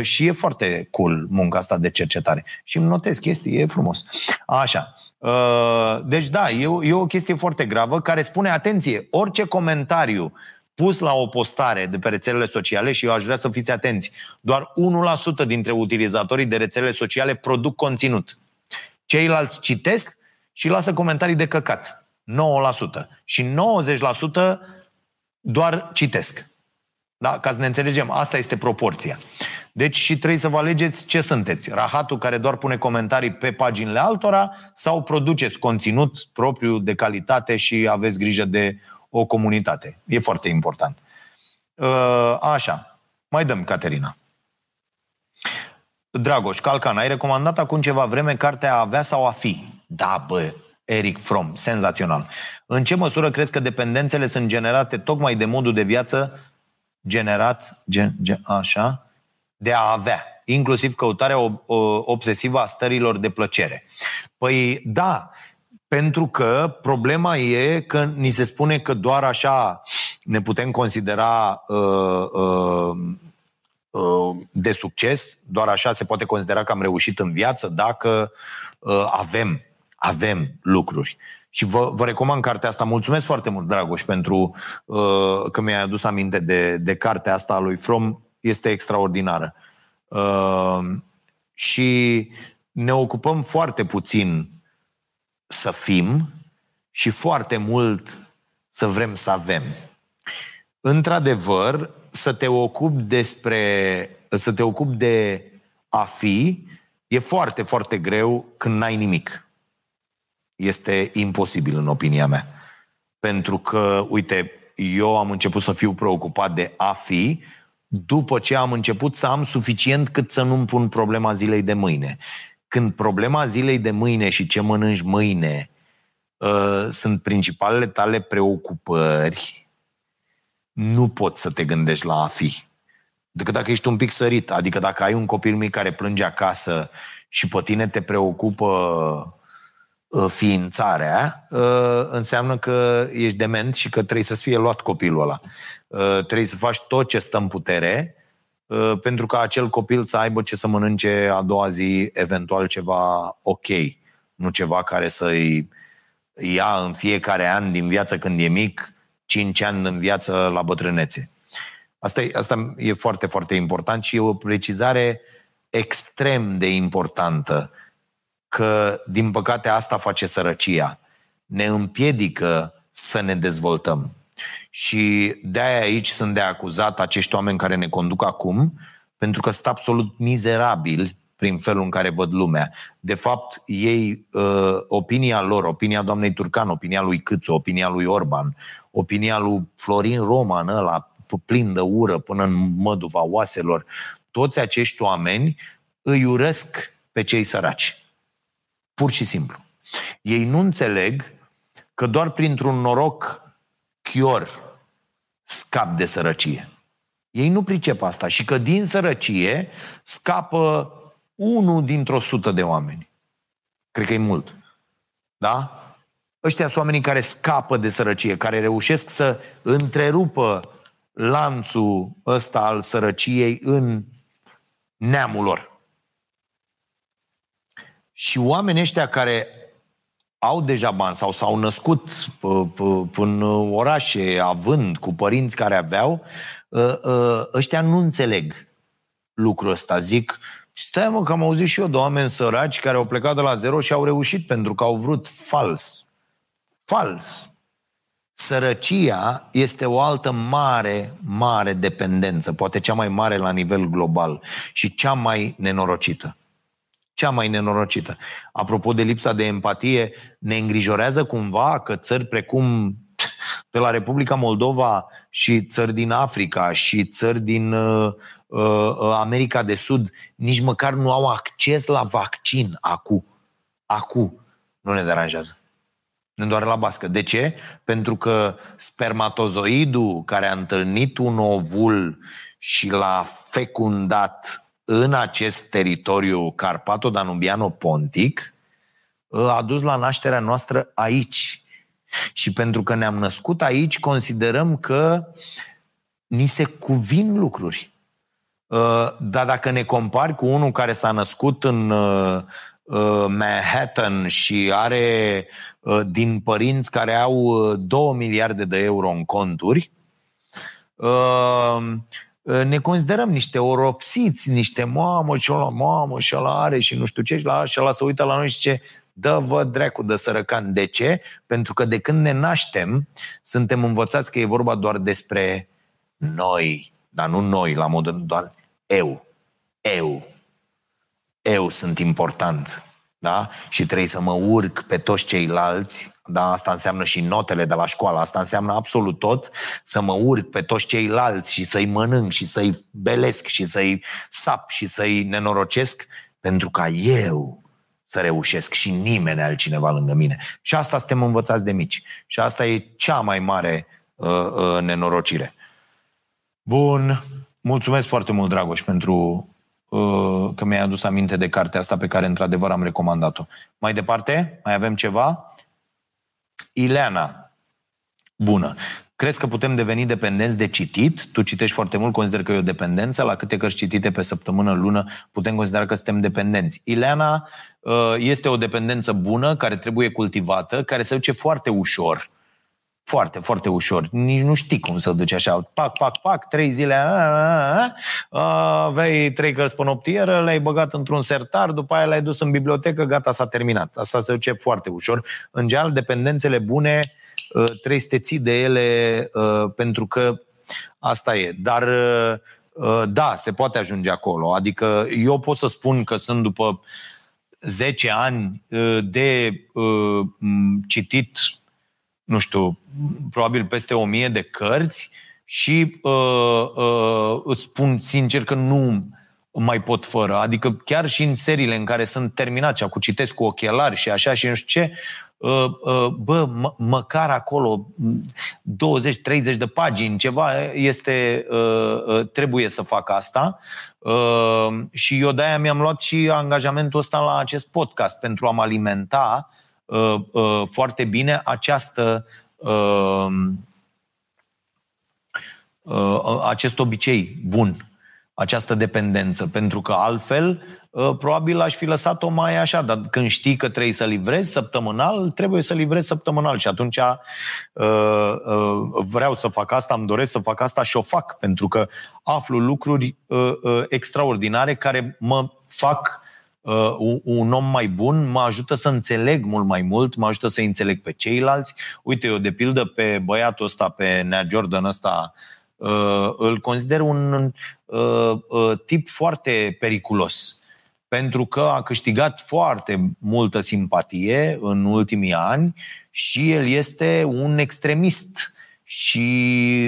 și e foarte cool munca asta de cercetare. Și îmi notez chestii, e frumos. Așa. Uh, deci da, e, e o chestie foarte gravă care spune, atenție, orice comentariu pus la o postare de pe rețelele sociale și eu aș vrea să fiți atenți, doar 1% dintre utilizatorii de rețelele sociale produc conținut. Ceilalți citesc și lasă comentarii de căcat. 9%. Și 90% doar citesc. Da? Ca să ne înțelegem, asta este proporția. Deci și trebuie să vă alegeți ce sunteți. Rahatul care doar pune comentarii pe paginile altora sau produceți conținut propriu de calitate și aveți grijă de o comunitate. E foarte important. Uh, așa. Mai dăm, Caterina. Dragoș, Calcan, ai recomandat acum ceva vreme cartea A avea sau a fi? Da, bă, Eric Fromm, senzațional. În ce măsură crezi că dependențele sunt generate tocmai de modul de viață generat, gen, gen, așa, de a avea, inclusiv căutarea obsesivă a stărilor de plăcere. Păi da, pentru că problema e că ni se spune că doar așa ne putem considera uh, uh, uh, de succes, doar așa se poate considera că am reușit în viață dacă uh, avem, avem lucruri. Și vă, vă recomand cartea asta. Mulțumesc foarte mult, Dragoș, pentru uh, că mi-ai adus aminte de, de cartea asta a lui From. Este extraordinară. Uh, și ne ocupăm foarte puțin să fim și foarte mult să vrem să avem. Într-adevăr, să te ocupi despre să te ocupi de a fi e foarte, foarte greu când n-ai nimic este imposibil în opinia mea. Pentru că, uite, eu am început să fiu preocupat de a fi după ce am început să am suficient cât să nu-mi pun problema zilei de mâine. Când problema zilei de mâine și ce mănânci mâine uh, sunt principalele tale preocupări, nu poți să te gândești la a fi. Decât dacă ești un pic sărit, adică dacă ai un copil mic care plânge acasă și pe tine te preocupă Uh, ființarea, uh, înseamnă că ești dement și că trebuie să-ți fie luat copilul ăla. Uh, trebuie să faci tot ce stă în putere pentru ca acel copil să aibă ce să mănânce a doua zi, eventual ceva ok, nu ceva care să-i ia în fiecare an din viață când e mic 5 ani în viață la bătrânețe. Asta e, asta e foarte, foarte important și e o precizare extrem de importantă că, din păcate, asta face sărăcia. Ne împiedică să ne dezvoltăm. Și de-aia aici sunt de acuzat acești oameni care ne conduc acum, pentru că sunt absolut mizerabili prin felul în care văd lumea. De fapt, ei, uh, opinia lor, opinia doamnei Turcan, opinia lui Câțu, opinia lui Orban, opinia lui Florin Roman, ăla plin de ură până în măduva oaselor, toți acești oameni îi urăsc pe cei săraci. Pur și simplu. Ei nu înțeleg că doar printr-un noroc chior scap de sărăcie. Ei nu pricep asta și că din sărăcie scapă unul dintr-o sută de oameni. Cred că e mult. Da? Ăștia sunt oamenii care scapă de sărăcie, care reușesc să întrerupă lanțul ăsta al sărăciei în neamul lor. Și oamenii ăștia care au deja bani sau s-au născut în orașe având cu părinți care aveau, ă, ă, ăștia nu înțeleg lucrul ăsta. Zic, stai mă că am auzit și eu de oameni săraci care au plecat de la zero și au reușit pentru că au vrut fals. Fals. Sărăcia este o altă mare, mare dependență, poate cea mai mare la nivel global și cea mai nenorocită. Cea mai nenorocită. Apropo de lipsa de empatie, ne îngrijorează cumva că țări precum de la Republica Moldova și țări din Africa și țări din uh, uh, America de Sud nici măcar nu au acces la vaccin acu. Acu. Nu ne deranjează. Ne doare la bască. De ce? Pentru că spermatozoidul care a întâlnit un ovul și l-a fecundat în acest teritoriu Carpato-Danubiano-Pontic a dus la nașterea noastră aici. Și pentru că ne-am născut aici, considerăm că ni se cuvin lucruri. Dar dacă ne compari cu unul care s-a născut în Uh, Manhattan și are uh, din părinți care au 2 uh, miliarde de euro în conturi, ne considerăm niște oropsiți, niște mamă și ăla, mamă și ăla are și nu știu ce și la și ăla se uită la noi și ce dă-vă dreacu de sărăcan. De ce? Pentru că de când ne naștem, suntem învățați că e vorba doar despre noi, dar nu noi, la modul doar eu. Eu eu sunt important, da? Și trebuie să mă urc pe toți ceilalți, da? Asta înseamnă și notele de la școală, asta înseamnă absolut tot, să mă urc pe toți ceilalți și să-i mănânc și să-i belesc și să-i sap și să-i nenorocesc, pentru ca eu să reușesc și nimeni altcineva lângă mine. Și asta suntem învățați de mici. Și asta e cea mai mare uh, uh, nenorocire. Bun. Mulțumesc foarte mult, Dragoș, pentru Uh, că mi-ai adus aminte de cartea asta pe care într-adevăr am recomandat-o. Mai departe, mai avem ceva? Ileana. Bună. Crezi că putem deveni dependenți de citit? Tu citești foarte mult, consider că e o dependență. La câte cărți citite pe săptămână, lună, putem considera că suntem dependenți. Ileana uh, este o dependență bună, care trebuie cultivată, care se duce foarte ușor foarte, foarte ușor. Nici nu știi cum să duci așa. Pac, pac, pac, trei zile, aveai trei cărți pe noptieră, le-ai băgat într-un sertar, după aia le-ai dus în bibliotecă, gata, s-a terminat. Asta se duce foarte ușor. În general, dependențele bune ă, trebuie să te ții de ele ă, pentru că asta e. Dar ă, da, se poate ajunge acolo. Adică eu pot să spun că sunt după 10 ani de citit nu știu, probabil peste o mie de cărți și uh, uh, îți spun sincer că nu mai pot fără. Adică chiar și în seriile în care sunt terminat și cu citesc cu ochelari și așa și nu știu ce, uh, uh, bă, m- măcar acolo 20-30 de pagini, ceva este, uh, uh, trebuie să fac asta. Uh, și eu de-aia mi-am luat și angajamentul ăsta la acest podcast pentru a mă alimenta uh, Uh, uh, foarte bine această uh, acest obicei bun, această dependență, pentru că altfel uh, probabil aș fi lăsat-o mai așa, dar când știi că trebuie să livrezi săptămânal, trebuie să livrezi săptămânal. Și atunci uh, uh, vreau să fac asta, îmi doresc să fac asta și o fac, pentru că aflu lucruri uh, uh, extraordinare care mă fac uh, un om mai bun, mă ajută să înțeleg mult mai mult, mă ajută să înțeleg pe ceilalți. Uite, eu de pildă pe băiatul ăsta, pe Nea Jordan ăsta, uh, îl consider un uh, uh, tip foarte periculos pentru că a câștigat foarte multă simpatie în ultimii ani și el este un extremist și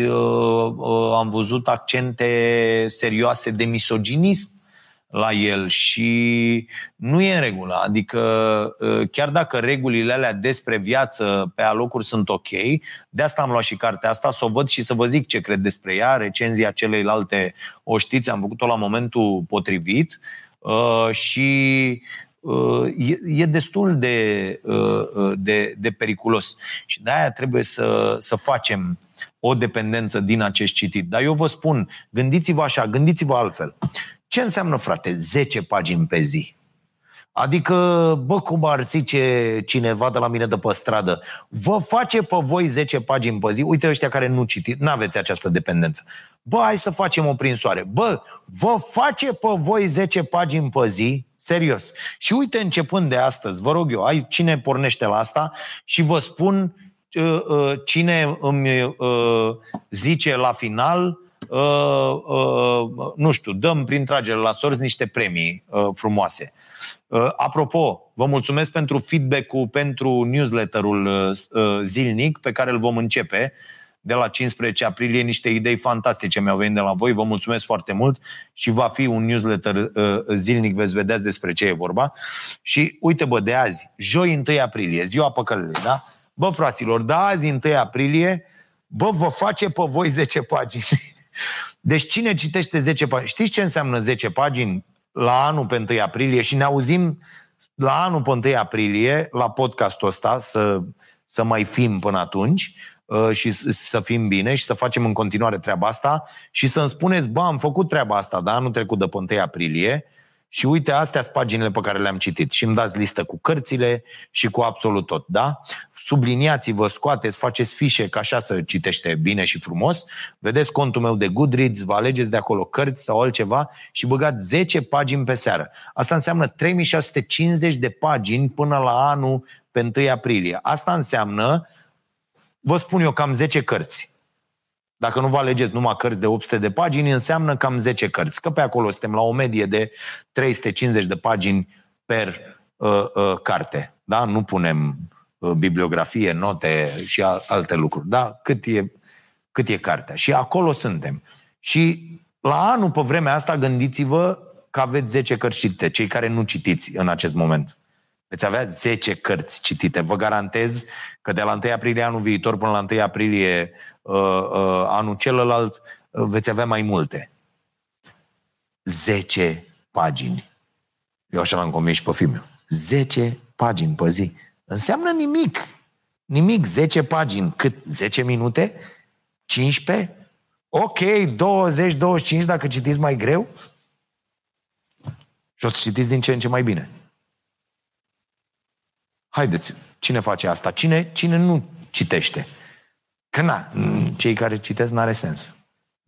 uh, uh, am văzut accente serioase de misoginism la el și nu e în regulă. Adică ă, chiar dacă regulile alea despre viață pe alocuri sunt ok, de asta am luat și cartea asta, să o văd și să vă zic ce cred despre ea, recenzia celeilalte o știți, am făcut-o la momentul potrivit ă, și ă, e, destul de, de, de periculos. Și de aia trebuie să, să facem o dependență din acest citit. Dar eu vă spun, gândiți-vă așa, gândiți-vă altfel. Ce înseamnă, frate, 10 pagini pe zi? Adică, bă, cum ar zice cineva de la mine de pe stradă, vă face pe voi 10 pagini pe zi? Uite ăștia care nu citiți, nu aveți această dependență. Bă, hai să facem o prinsoare. Bă, vă face pe voi 10 pagini pe zi? Serios. Și uite, începând de astăzi, vă rog eu, ai cine pornește la asta și vă spun uh, uh, cine îmi uh, zice la final uh, uh, nu știu, dăm prin tragere la sorți niște premii uh, frumoase. Uh, apropo, vă mulțumesc pentru feedback-ul pentru newsletterul uh, zilnic pe care îl vom începe de la 15 aprilie, niște idei fantastice mi-au venit de la voi, vă mulțumesc foarte mult și va fi un newsletter uh, zilnic, veți vedea despre ce e vorba. Și uite bă, de azi, joi 1 aprilie, ziua păcălelei, da? Bă, fraților, da azi 1 aprilie, bă, vă face pe voi 10 pagini. <laughs> Deci cine citește 10 pagini? Știți ce înseamnă 10 pagini la anul pe 1 aprilie? Și ne auzim la anul pe 1 aprilie, la podcastul ăsta, să, să mai fim până atunci uh, și să fim bine și să facem în continuare treaba asta și să-mi spuneți, bă, am făcut treaba asta, dar anul trecut de pe 1 aprilie și uite, astea sunt paginile pe care le-am citit și îmi dați listă cu cărțile și cu absolut tot, da? Subliniați-vă, scoateți, faceți fișe ca așa să citește bine și frumos, vedeți contul meu de Goodreads, vă alegeți de acolo cărți sau altceva și băgați 10 pagini pe seară. Asta înseamnă 3650 de pagini până la anul pe 1 aprilie. Asta înseamnă, vă spun eu, cam 10 cărți dacă nu vă alegeți numai cărți de 800 de pagini, înseamnă cam 10 cărți. Că pe acolo suntem la o medie de 350 de pagini per uh, uh, carte. Da? Nu punem uh, bibliografie, note și alte lucruri. Da? Cât e, cât e cartea. Și acolo suntem. Și la anul, pe vremea asta, gândiți-vă că aveți 10 cărți citite, cei care nu citiți în acest moment. Veți avea 10 cărți citite. Vă garantez că de la 1 aprilie anul viitor până la 1 aprilie uh, uh, anul celălalt uh, veți avea mai multe. 10 pagini. Eu așa l-am convins și pe filmul. 10 pagini pe zi. Înseamnă nimic. Nimic, 10 pagini. Cât? 10 minute? 15? Ok, 20-25 dacă citiți mai greu. Și o să citiți din ce în ce mai bine. Haideți, cine face asta? Cine, cine nu citește? Că na, cei care citesc n-are sens.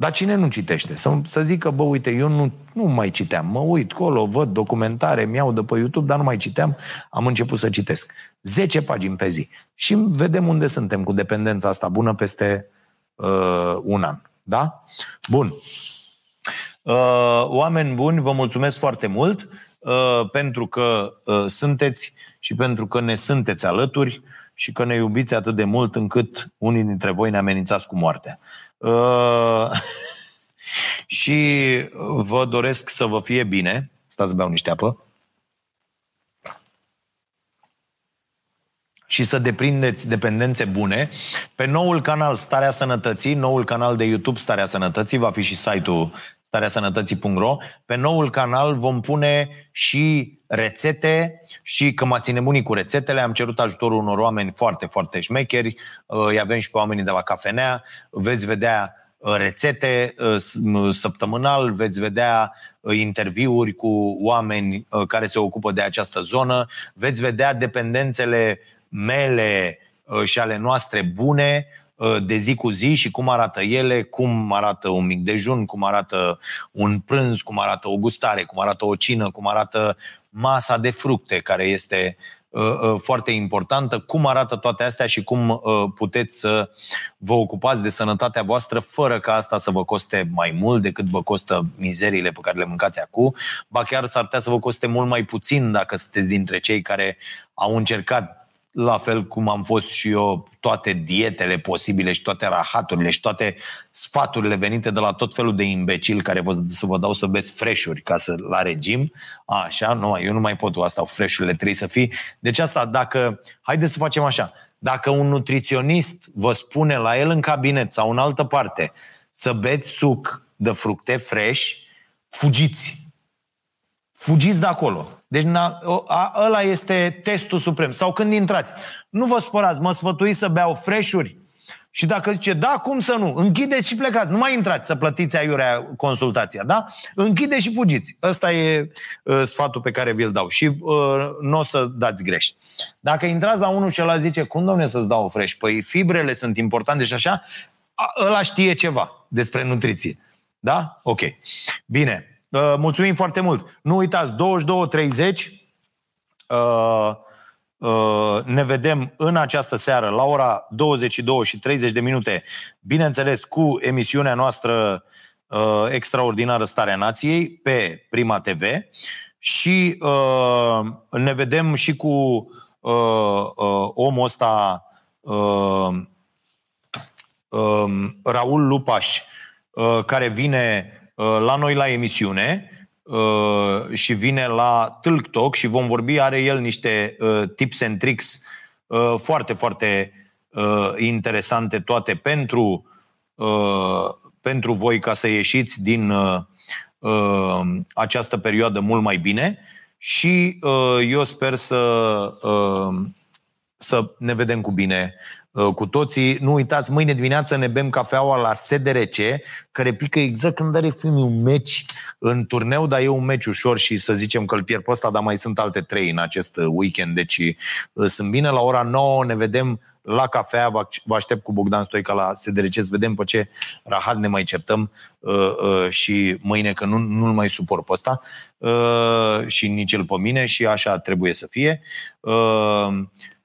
Dar cine nu citește? Să, să zică, bă, uite, eu nu, nu mai citeam. Mă uit colo, văd documentare, mi-au de pe YouTube, dar nu mai citeam. Am început să citesc. 10 pagini pe zi. Și vedem unde suntem cu dependența asta bună peste uh, un an. Da? Bun. Uh, oameni buni, vă mulțumesc foarte mult uh, pentru că uh, sunteți și pentru că ne sunteți alături și că ne iubiți atât de mult încât unii dintre voi ne amenințați cu moartea. Uh, <laughs> și vă doresc să vă fie bine. Stați să beau niște apă. și să deprindeți dependențe bune. Pe noul canal Starea Sănătății, noul canal de YouTube Starea Sănătății, va fi și site-ul stareasănătății.ro. Pe noul canal vom pune și rețete și că m-ați nebunit cu rețetele, am cerut ajutorul unor oameni foarte, foarte șmecheri, îi avem și pe oamenii de la cafenea, veți vedea rețete săptămânal, veți vedea interviuri cu oameni care se ocupă de această zonă, veți vedea dependențele mele și ale noastre bune de zi cu zi și cum arată ele, cum arată un mic dejun, cum arată un prânz, cum arată o gustare, cum arată o cină, cum arată masa de fructe care este uh, uh, foarte importantă, cum arată toate astea și cum uh, puteți să vă ocupați de sănătatea voastră fără ca asta să vă coste mai mult decât vă costă mizeriile pe care le mâncați acum, ba chiar s-ar putea să vă coste mult mai puțin dacă sunteți dintre cei care au încercat la fel cum am fost și eu, toate dietele posibile și toate rahaturile și toate sfaturile venite de la tot felul de imbecili care vă, să vă dau să beți freșuri ca să la regim. Așa, nu, eu nu mai pot, asta freșurile trebuie să fii. Deci asta, dacă, haideți să facem așa, dacă un nutriționist vă spune la el în cabinet sau în altă parte să beți suc de fructe fresh, fugiți. Fugiți de acolo. Deci ăla este testul suprem. Sau când intrați. Nu vă spărați, mă sfătuiți să beau freșuri. Și dacă zice, da, cum să nu? Închideți și plecați. Nu mai intrați să plătiți aiurea consultația, da? Închideți și fugiți. Ăsta e uh, sfatul pe care vi-l dau. Și uh, nu o să dați greș. Dacă intrați la unul și ăla zice, cum domne să-ți dau fresh? Păi fibrele sunt importante și așa, ăla știe ceva despre nutriție. Da? Ok. Bine. Uh, mulțumim foarte mult. Nu uitați, 22.30 uh, uh, ne vedem în această seară la ora 22 și 30 de minute, bineînțeles cu emisiunea noastră uh, extraordinară Starea Nației pe Prima TV și uh, ne vedem și cu uh, uh, omul ăsta uh, uh, Raul Lupaș uh, care vine Uh, la noi la emisiune uh, și vine la Tâlc Talk și vom vorbi, are el niște uh, tips and tricks foarte, foarte interesante toate pentru, pentru voi ca să ieșiți din această perioadă mult mai bine. Și eu sper să, să ne vedem cu bine Uh, cu toții. Nu uitați, mâine dimineață ne bem cafeaua la SDRC, care pică exact când are filmul un meci în turneu, dar e un meci ușor și să zicem că îl pierd pe ăsta, dar mai sunt alte trei în acest weekend, deci uh, sunt bine. La ora 9 ne vedem la cafea, vă aștept cu Bogdan Stoica la SDRC să vedem pe ce rahat ne mai certăm uh, uh, și mâine, că nu, nu-l mai suport pe ăsta uh, și nici el pe mine și așa trebuie să fie. Uh,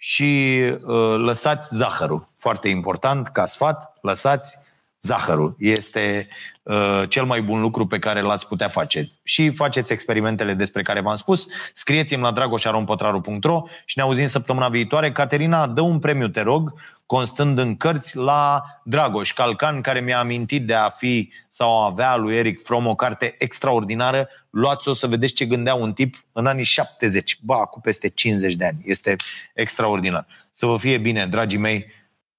și uh, lăsați zahărul. Foarte important, ca sfat, lăsați zahărul. Este uh, cel mai bun lucru pe care l-ați putea face. Și faceți experimentele despre care v-am spus. Scrieți-mi la dragoșaronpotraru.ro și ne auzim săptămâna viitoare. Caterina, dă un premiu, te rog, constând în cărți la Dragoș Calcan, care mi-a amintit de a fi sau a avea lui Eric Fromm o carte extraordinară. Luați-o să vedeți ce gândea un tip în anii 70, ba, cu peste 50 de ani. Este extraordinar. Să vă fie bine, dragii mei,